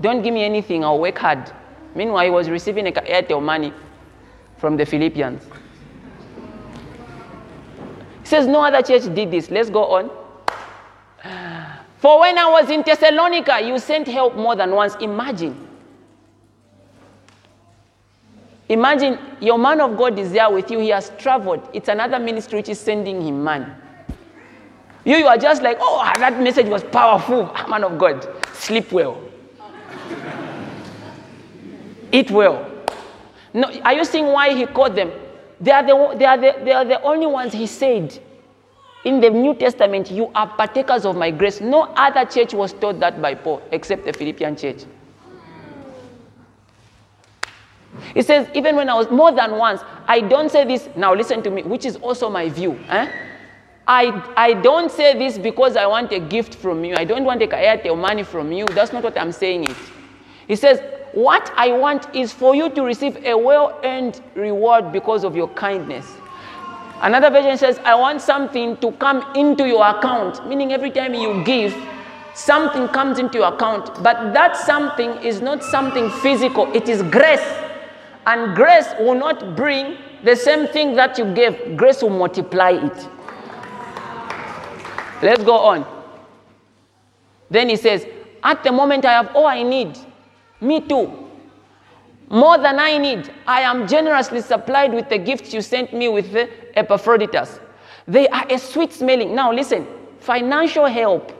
don't give me anything, I'll work hard. Meanwhile, he was receiving a Airtel money from the Philippians. He says, no other church did this. Let's go on. For when I was in Thessalonica, you sent help more than once. Imagine. Imagine your man of God is there with you. He has traveled. It's another ministry which is sending him man. You, you are just like, oh, ah, that message was powerful. Ah, man of God, sleep well. Eat well. No, are you seeing why he called them? They are, the, they, are the, they are the only ones he said. In the New Testament, you are partakers of my grace. No other church was taught that by Paul except the Philippian church. He says, even when I was more than once, I don't say this, now listen to me, which is also my view. Eh? I, I don't say this because I want a gift from you. I don't want a Airtel money from you. That's not what I'm saying it. He says, what I want is for you to receive a well-earned reward because of your kindness. Another version says, I want something to come into your account, meaning every time you give, something comes into your account. But that something is not something physical, it is grace. And grace will not bring the same thing that you gave, grace will multiply it. Let's go on. Then he says, At the moment I have all I need. Me too. More than I need. I am generously supplied with the gifts you sent me with the Epaphroditus. They are a sweet smelling. Now listen, financial help.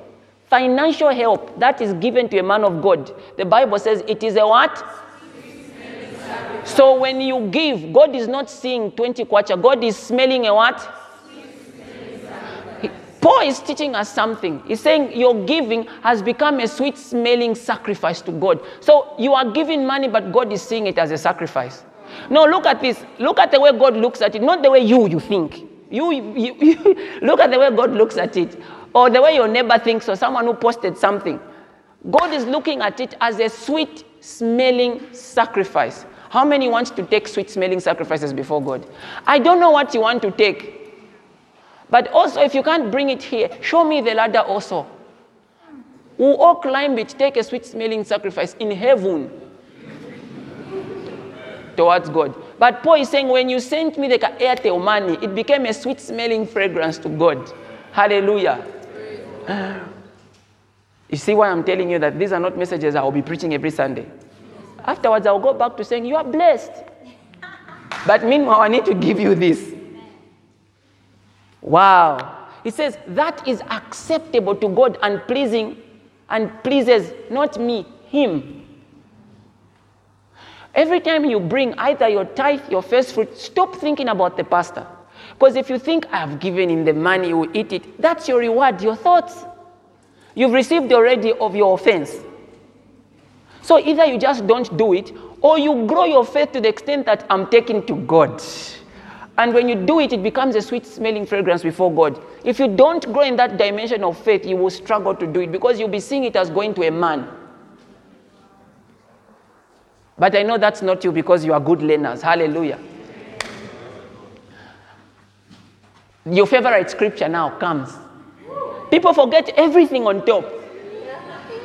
Financial help that is given to a man of God. The Bible says it is a what? So when you give, God is not seeing 20 kwacha. God is smelling a what? Paul is teaching us something. He's saying your giving has become a sweet smelling sacrifice to God. So you are giving money, but God is seeing it as a sacrifice. No, look at this. Look at the way God looks at it, not the way you you think. You, you, you look at the way God looks at it, or the way your neighbor thinks, or someone who posted something. God is looking at it as a sweet smelling sacrifice. How many want to take sweet smelling sacrifices before God? I don't know what you want to take. But also, if you can't bring it here, show me the ladder also. We'll all climb it, take a sweet smelling sacrifice in heaven towards God. But Paul is saying, when you sent me the Airtel money, it became a sweet smelling fragrance to God. Hallelujah. You see why I'm telling you that these are not messages I'll be preaching every Sunday. Afterwards, I'll go back to saying, You are blessed. But meanwhile, I need to give you this. Wow. He says, That is acceptable to God and pleasing and pleases not me, Him. Every time you bring either your tithe, your first fruit, stop thinking about the pastor. Because if you think, I've given him the money, he will eat it, that's your reward, your thoughts. You've received already of your offense. So either you just don't do it, or you grow your faith to the extent that I'm taking to God. And when you do it, it becomes a sweet smelling fragrance before God. If you don't grow in that dimension of faith, you will struggle to do it because you'll be seeing it as going to a man. But I know that's not you because you are good learners. Hallelujah. Your favorite scripture now comes. People forget everything on top.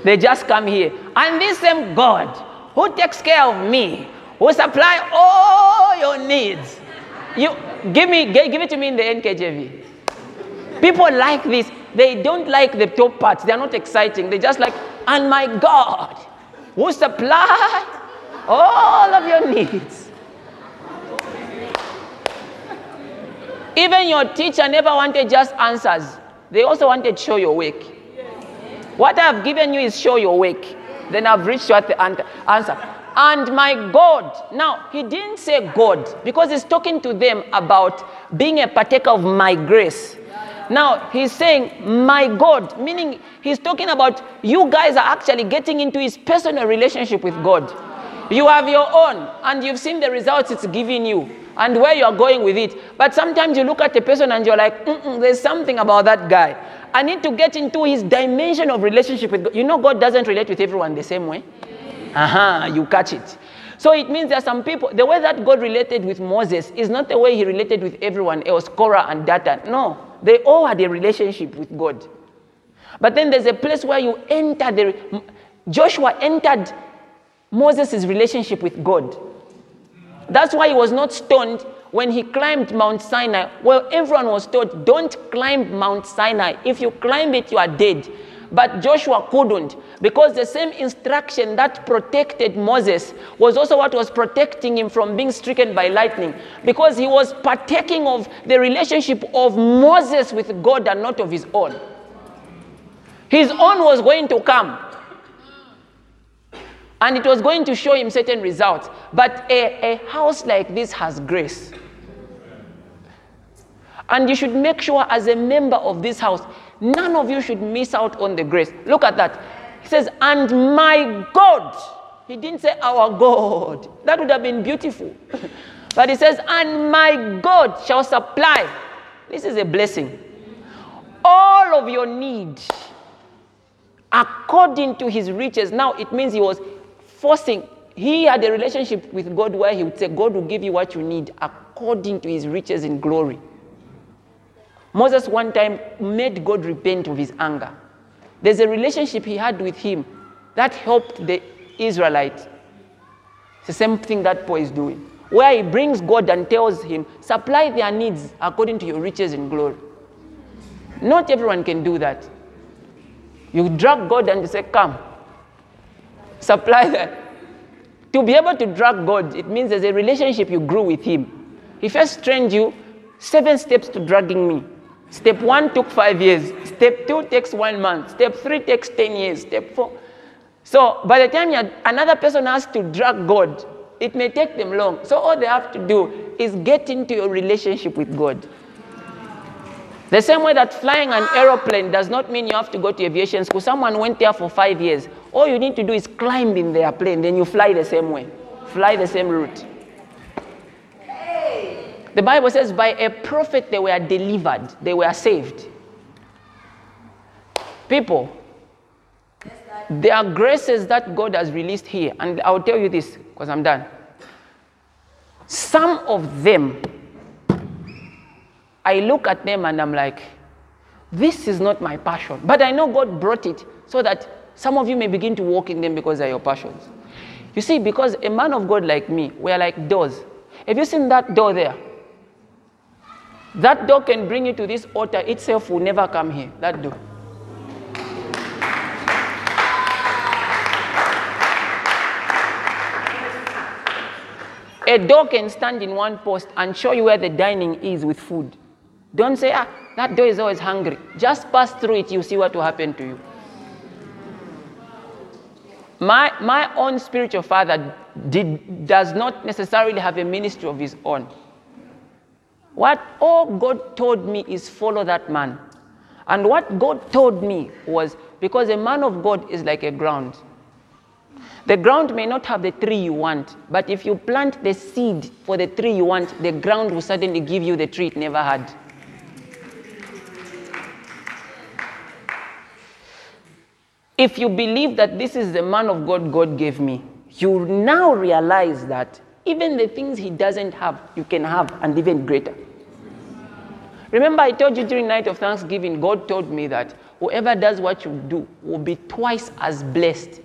They just come here. And this same God who takes care of me, who supply all your needs. You give me give it to me in the NKJV. People like this. They don't like the top parts. They are not exciting. They just like, and my God, who supply all of your needs. Even your teacher never wanted just answers. They also wanted show your work. What I've given you is show your work. Then I've reached out the answer. And my God. Now, he didn't say God because he's talking to them about being a partaker of my grace. Now, he's saying, my God, meaning he's talking about you guys are actually getting into his personal relationship with God. You have your own, and you've seen the results it's giving you and where you're going with it. But sometimes you look at a person and you're like, there's something about that guy. I need to get into his dimension of relationship with God. You know, God doesn't relate with everyone the same way. Aha, you catch it. So it means there are some people, the way that God related with Moses is not the way he related with everyone else, Korah and Dathan. No, they all had a relationship with God. But then there's a place where you enter the, Joshua entered Moses' relationship with God. That's why he was not stoned when he climbed Mount Sinai. Well, everyone was told, don't climb Mount Sinai. If you climb it, you are dead. But Joshua couldn't because the same instruction that protected Moses was also what was protecting him from being stricken by lightning because he was partaking of the relationship of Moses with God and not of his own. His own was going to come and it was going to show him certain results. But a, a house like this has grace. And you should make sure, as a member of this house, none of you should miss out on the grace. Look at that. Says, And my God. He didn't say our God. That would have been beautiful. but he says, And my God shall supply. This is a blessing. All of your need according to his riches. Now it means he was forcing. He had a relationship with God where he would say, God will give you what you need according to his riches in glory. Moses one time made God repent of his anger. There's a relationship he had with him that helped the Israelites. It's the same thing that Paul is doing, where he brings God and tells him, supply their needs according to your riches and glory. Not everyone can do that. You drag God and you say, Come, supply that. To be able to drag God, it means there's a relationship you grew with Him. He first trained you seven steps to dragging me. Step one took five years. Step two takes one month. Step three takes 10 years. Step four. So by the time another person has to drag God, it may take them long. So all they have to do is get into your relationship with God. The same way that flying an aeroplane does not mean you have to go to aviation school. Someone went there for five years. All you need to do is climb in their plane, then you fly the same way, fly the same route. The Bible says, by a prophet they were delivered, they were saved. People, there are graces that God has released here, and I'll tell you this because I'm done. Some of them I look at them and I'm like, this is not my passion. But I know God brought it so that some of you may begin to walk in them because they're your passions. You see, because a man of God like me, we're like doors. Have you seen that door there? That door can bring you to this altar itself will never come here. That door. A door can stand in one post and show you where the dining is with food. Don't say, ah, that door is always hungry. Just pass through it, you see what will happen to you. My, my own spiritual father did, does not necessarily have a ministry of his own. What all God told me is follow that man. And what God told me was because a man of God is like a ground. The ground may not have the tree you want, but if you plant the seed for the tree you want, the ground will suddenly give you the tree it never had. If you believe that this is the man of God God gave me, you now realize that even the things he doesn't have, you can have, and even greater. Remember, I told you during night of Thanksgiving, God told me that whoever does what you do will be twice as blessed.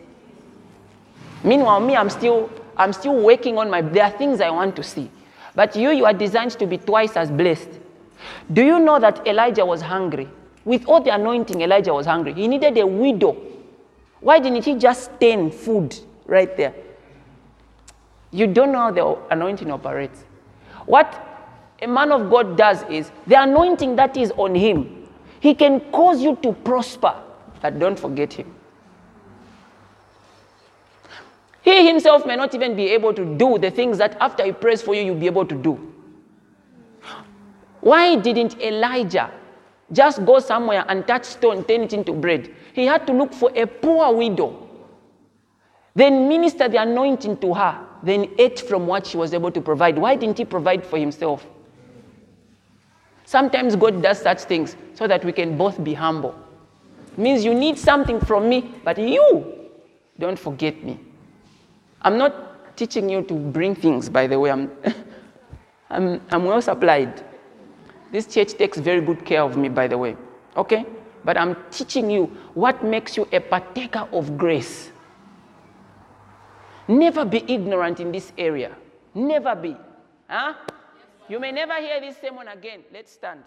Meanwhile, me, I'm still, I'm still working on my. There are things I want to see, but you, you are designed to be twice as blessed. Do you know that Elijah was hungry? With all the anointing, Elijah was hungry. He needed a widow. Why didn't he just stain food right there? You don't know how the anointing operates. What a man of God does is the anointing that is on him, he can cause you to prosper, but don't forget him. He himself may not even be able to do the things that after he prays for you, you'll be able to do. Why didn't Elijah just go somewhere and touch stone, turn it into bread? He had to look for a poor widow, then minister the anointing to her, then ate from what she was able to provide. Why didn't he provide for himself? Sometimes God does such things so that we can both be humble. It means you need something from me, but you don't forget me. I'm not teaching you to bring things, by the way. I'm, I'm, I'm well supplied. This church takes very good care of me, by the way. Okay? But I'm teaching you what makes you a partaker of grace. Never be ignorant in this area. Never be. Huh? You may never hear this sermon again. Let's stand.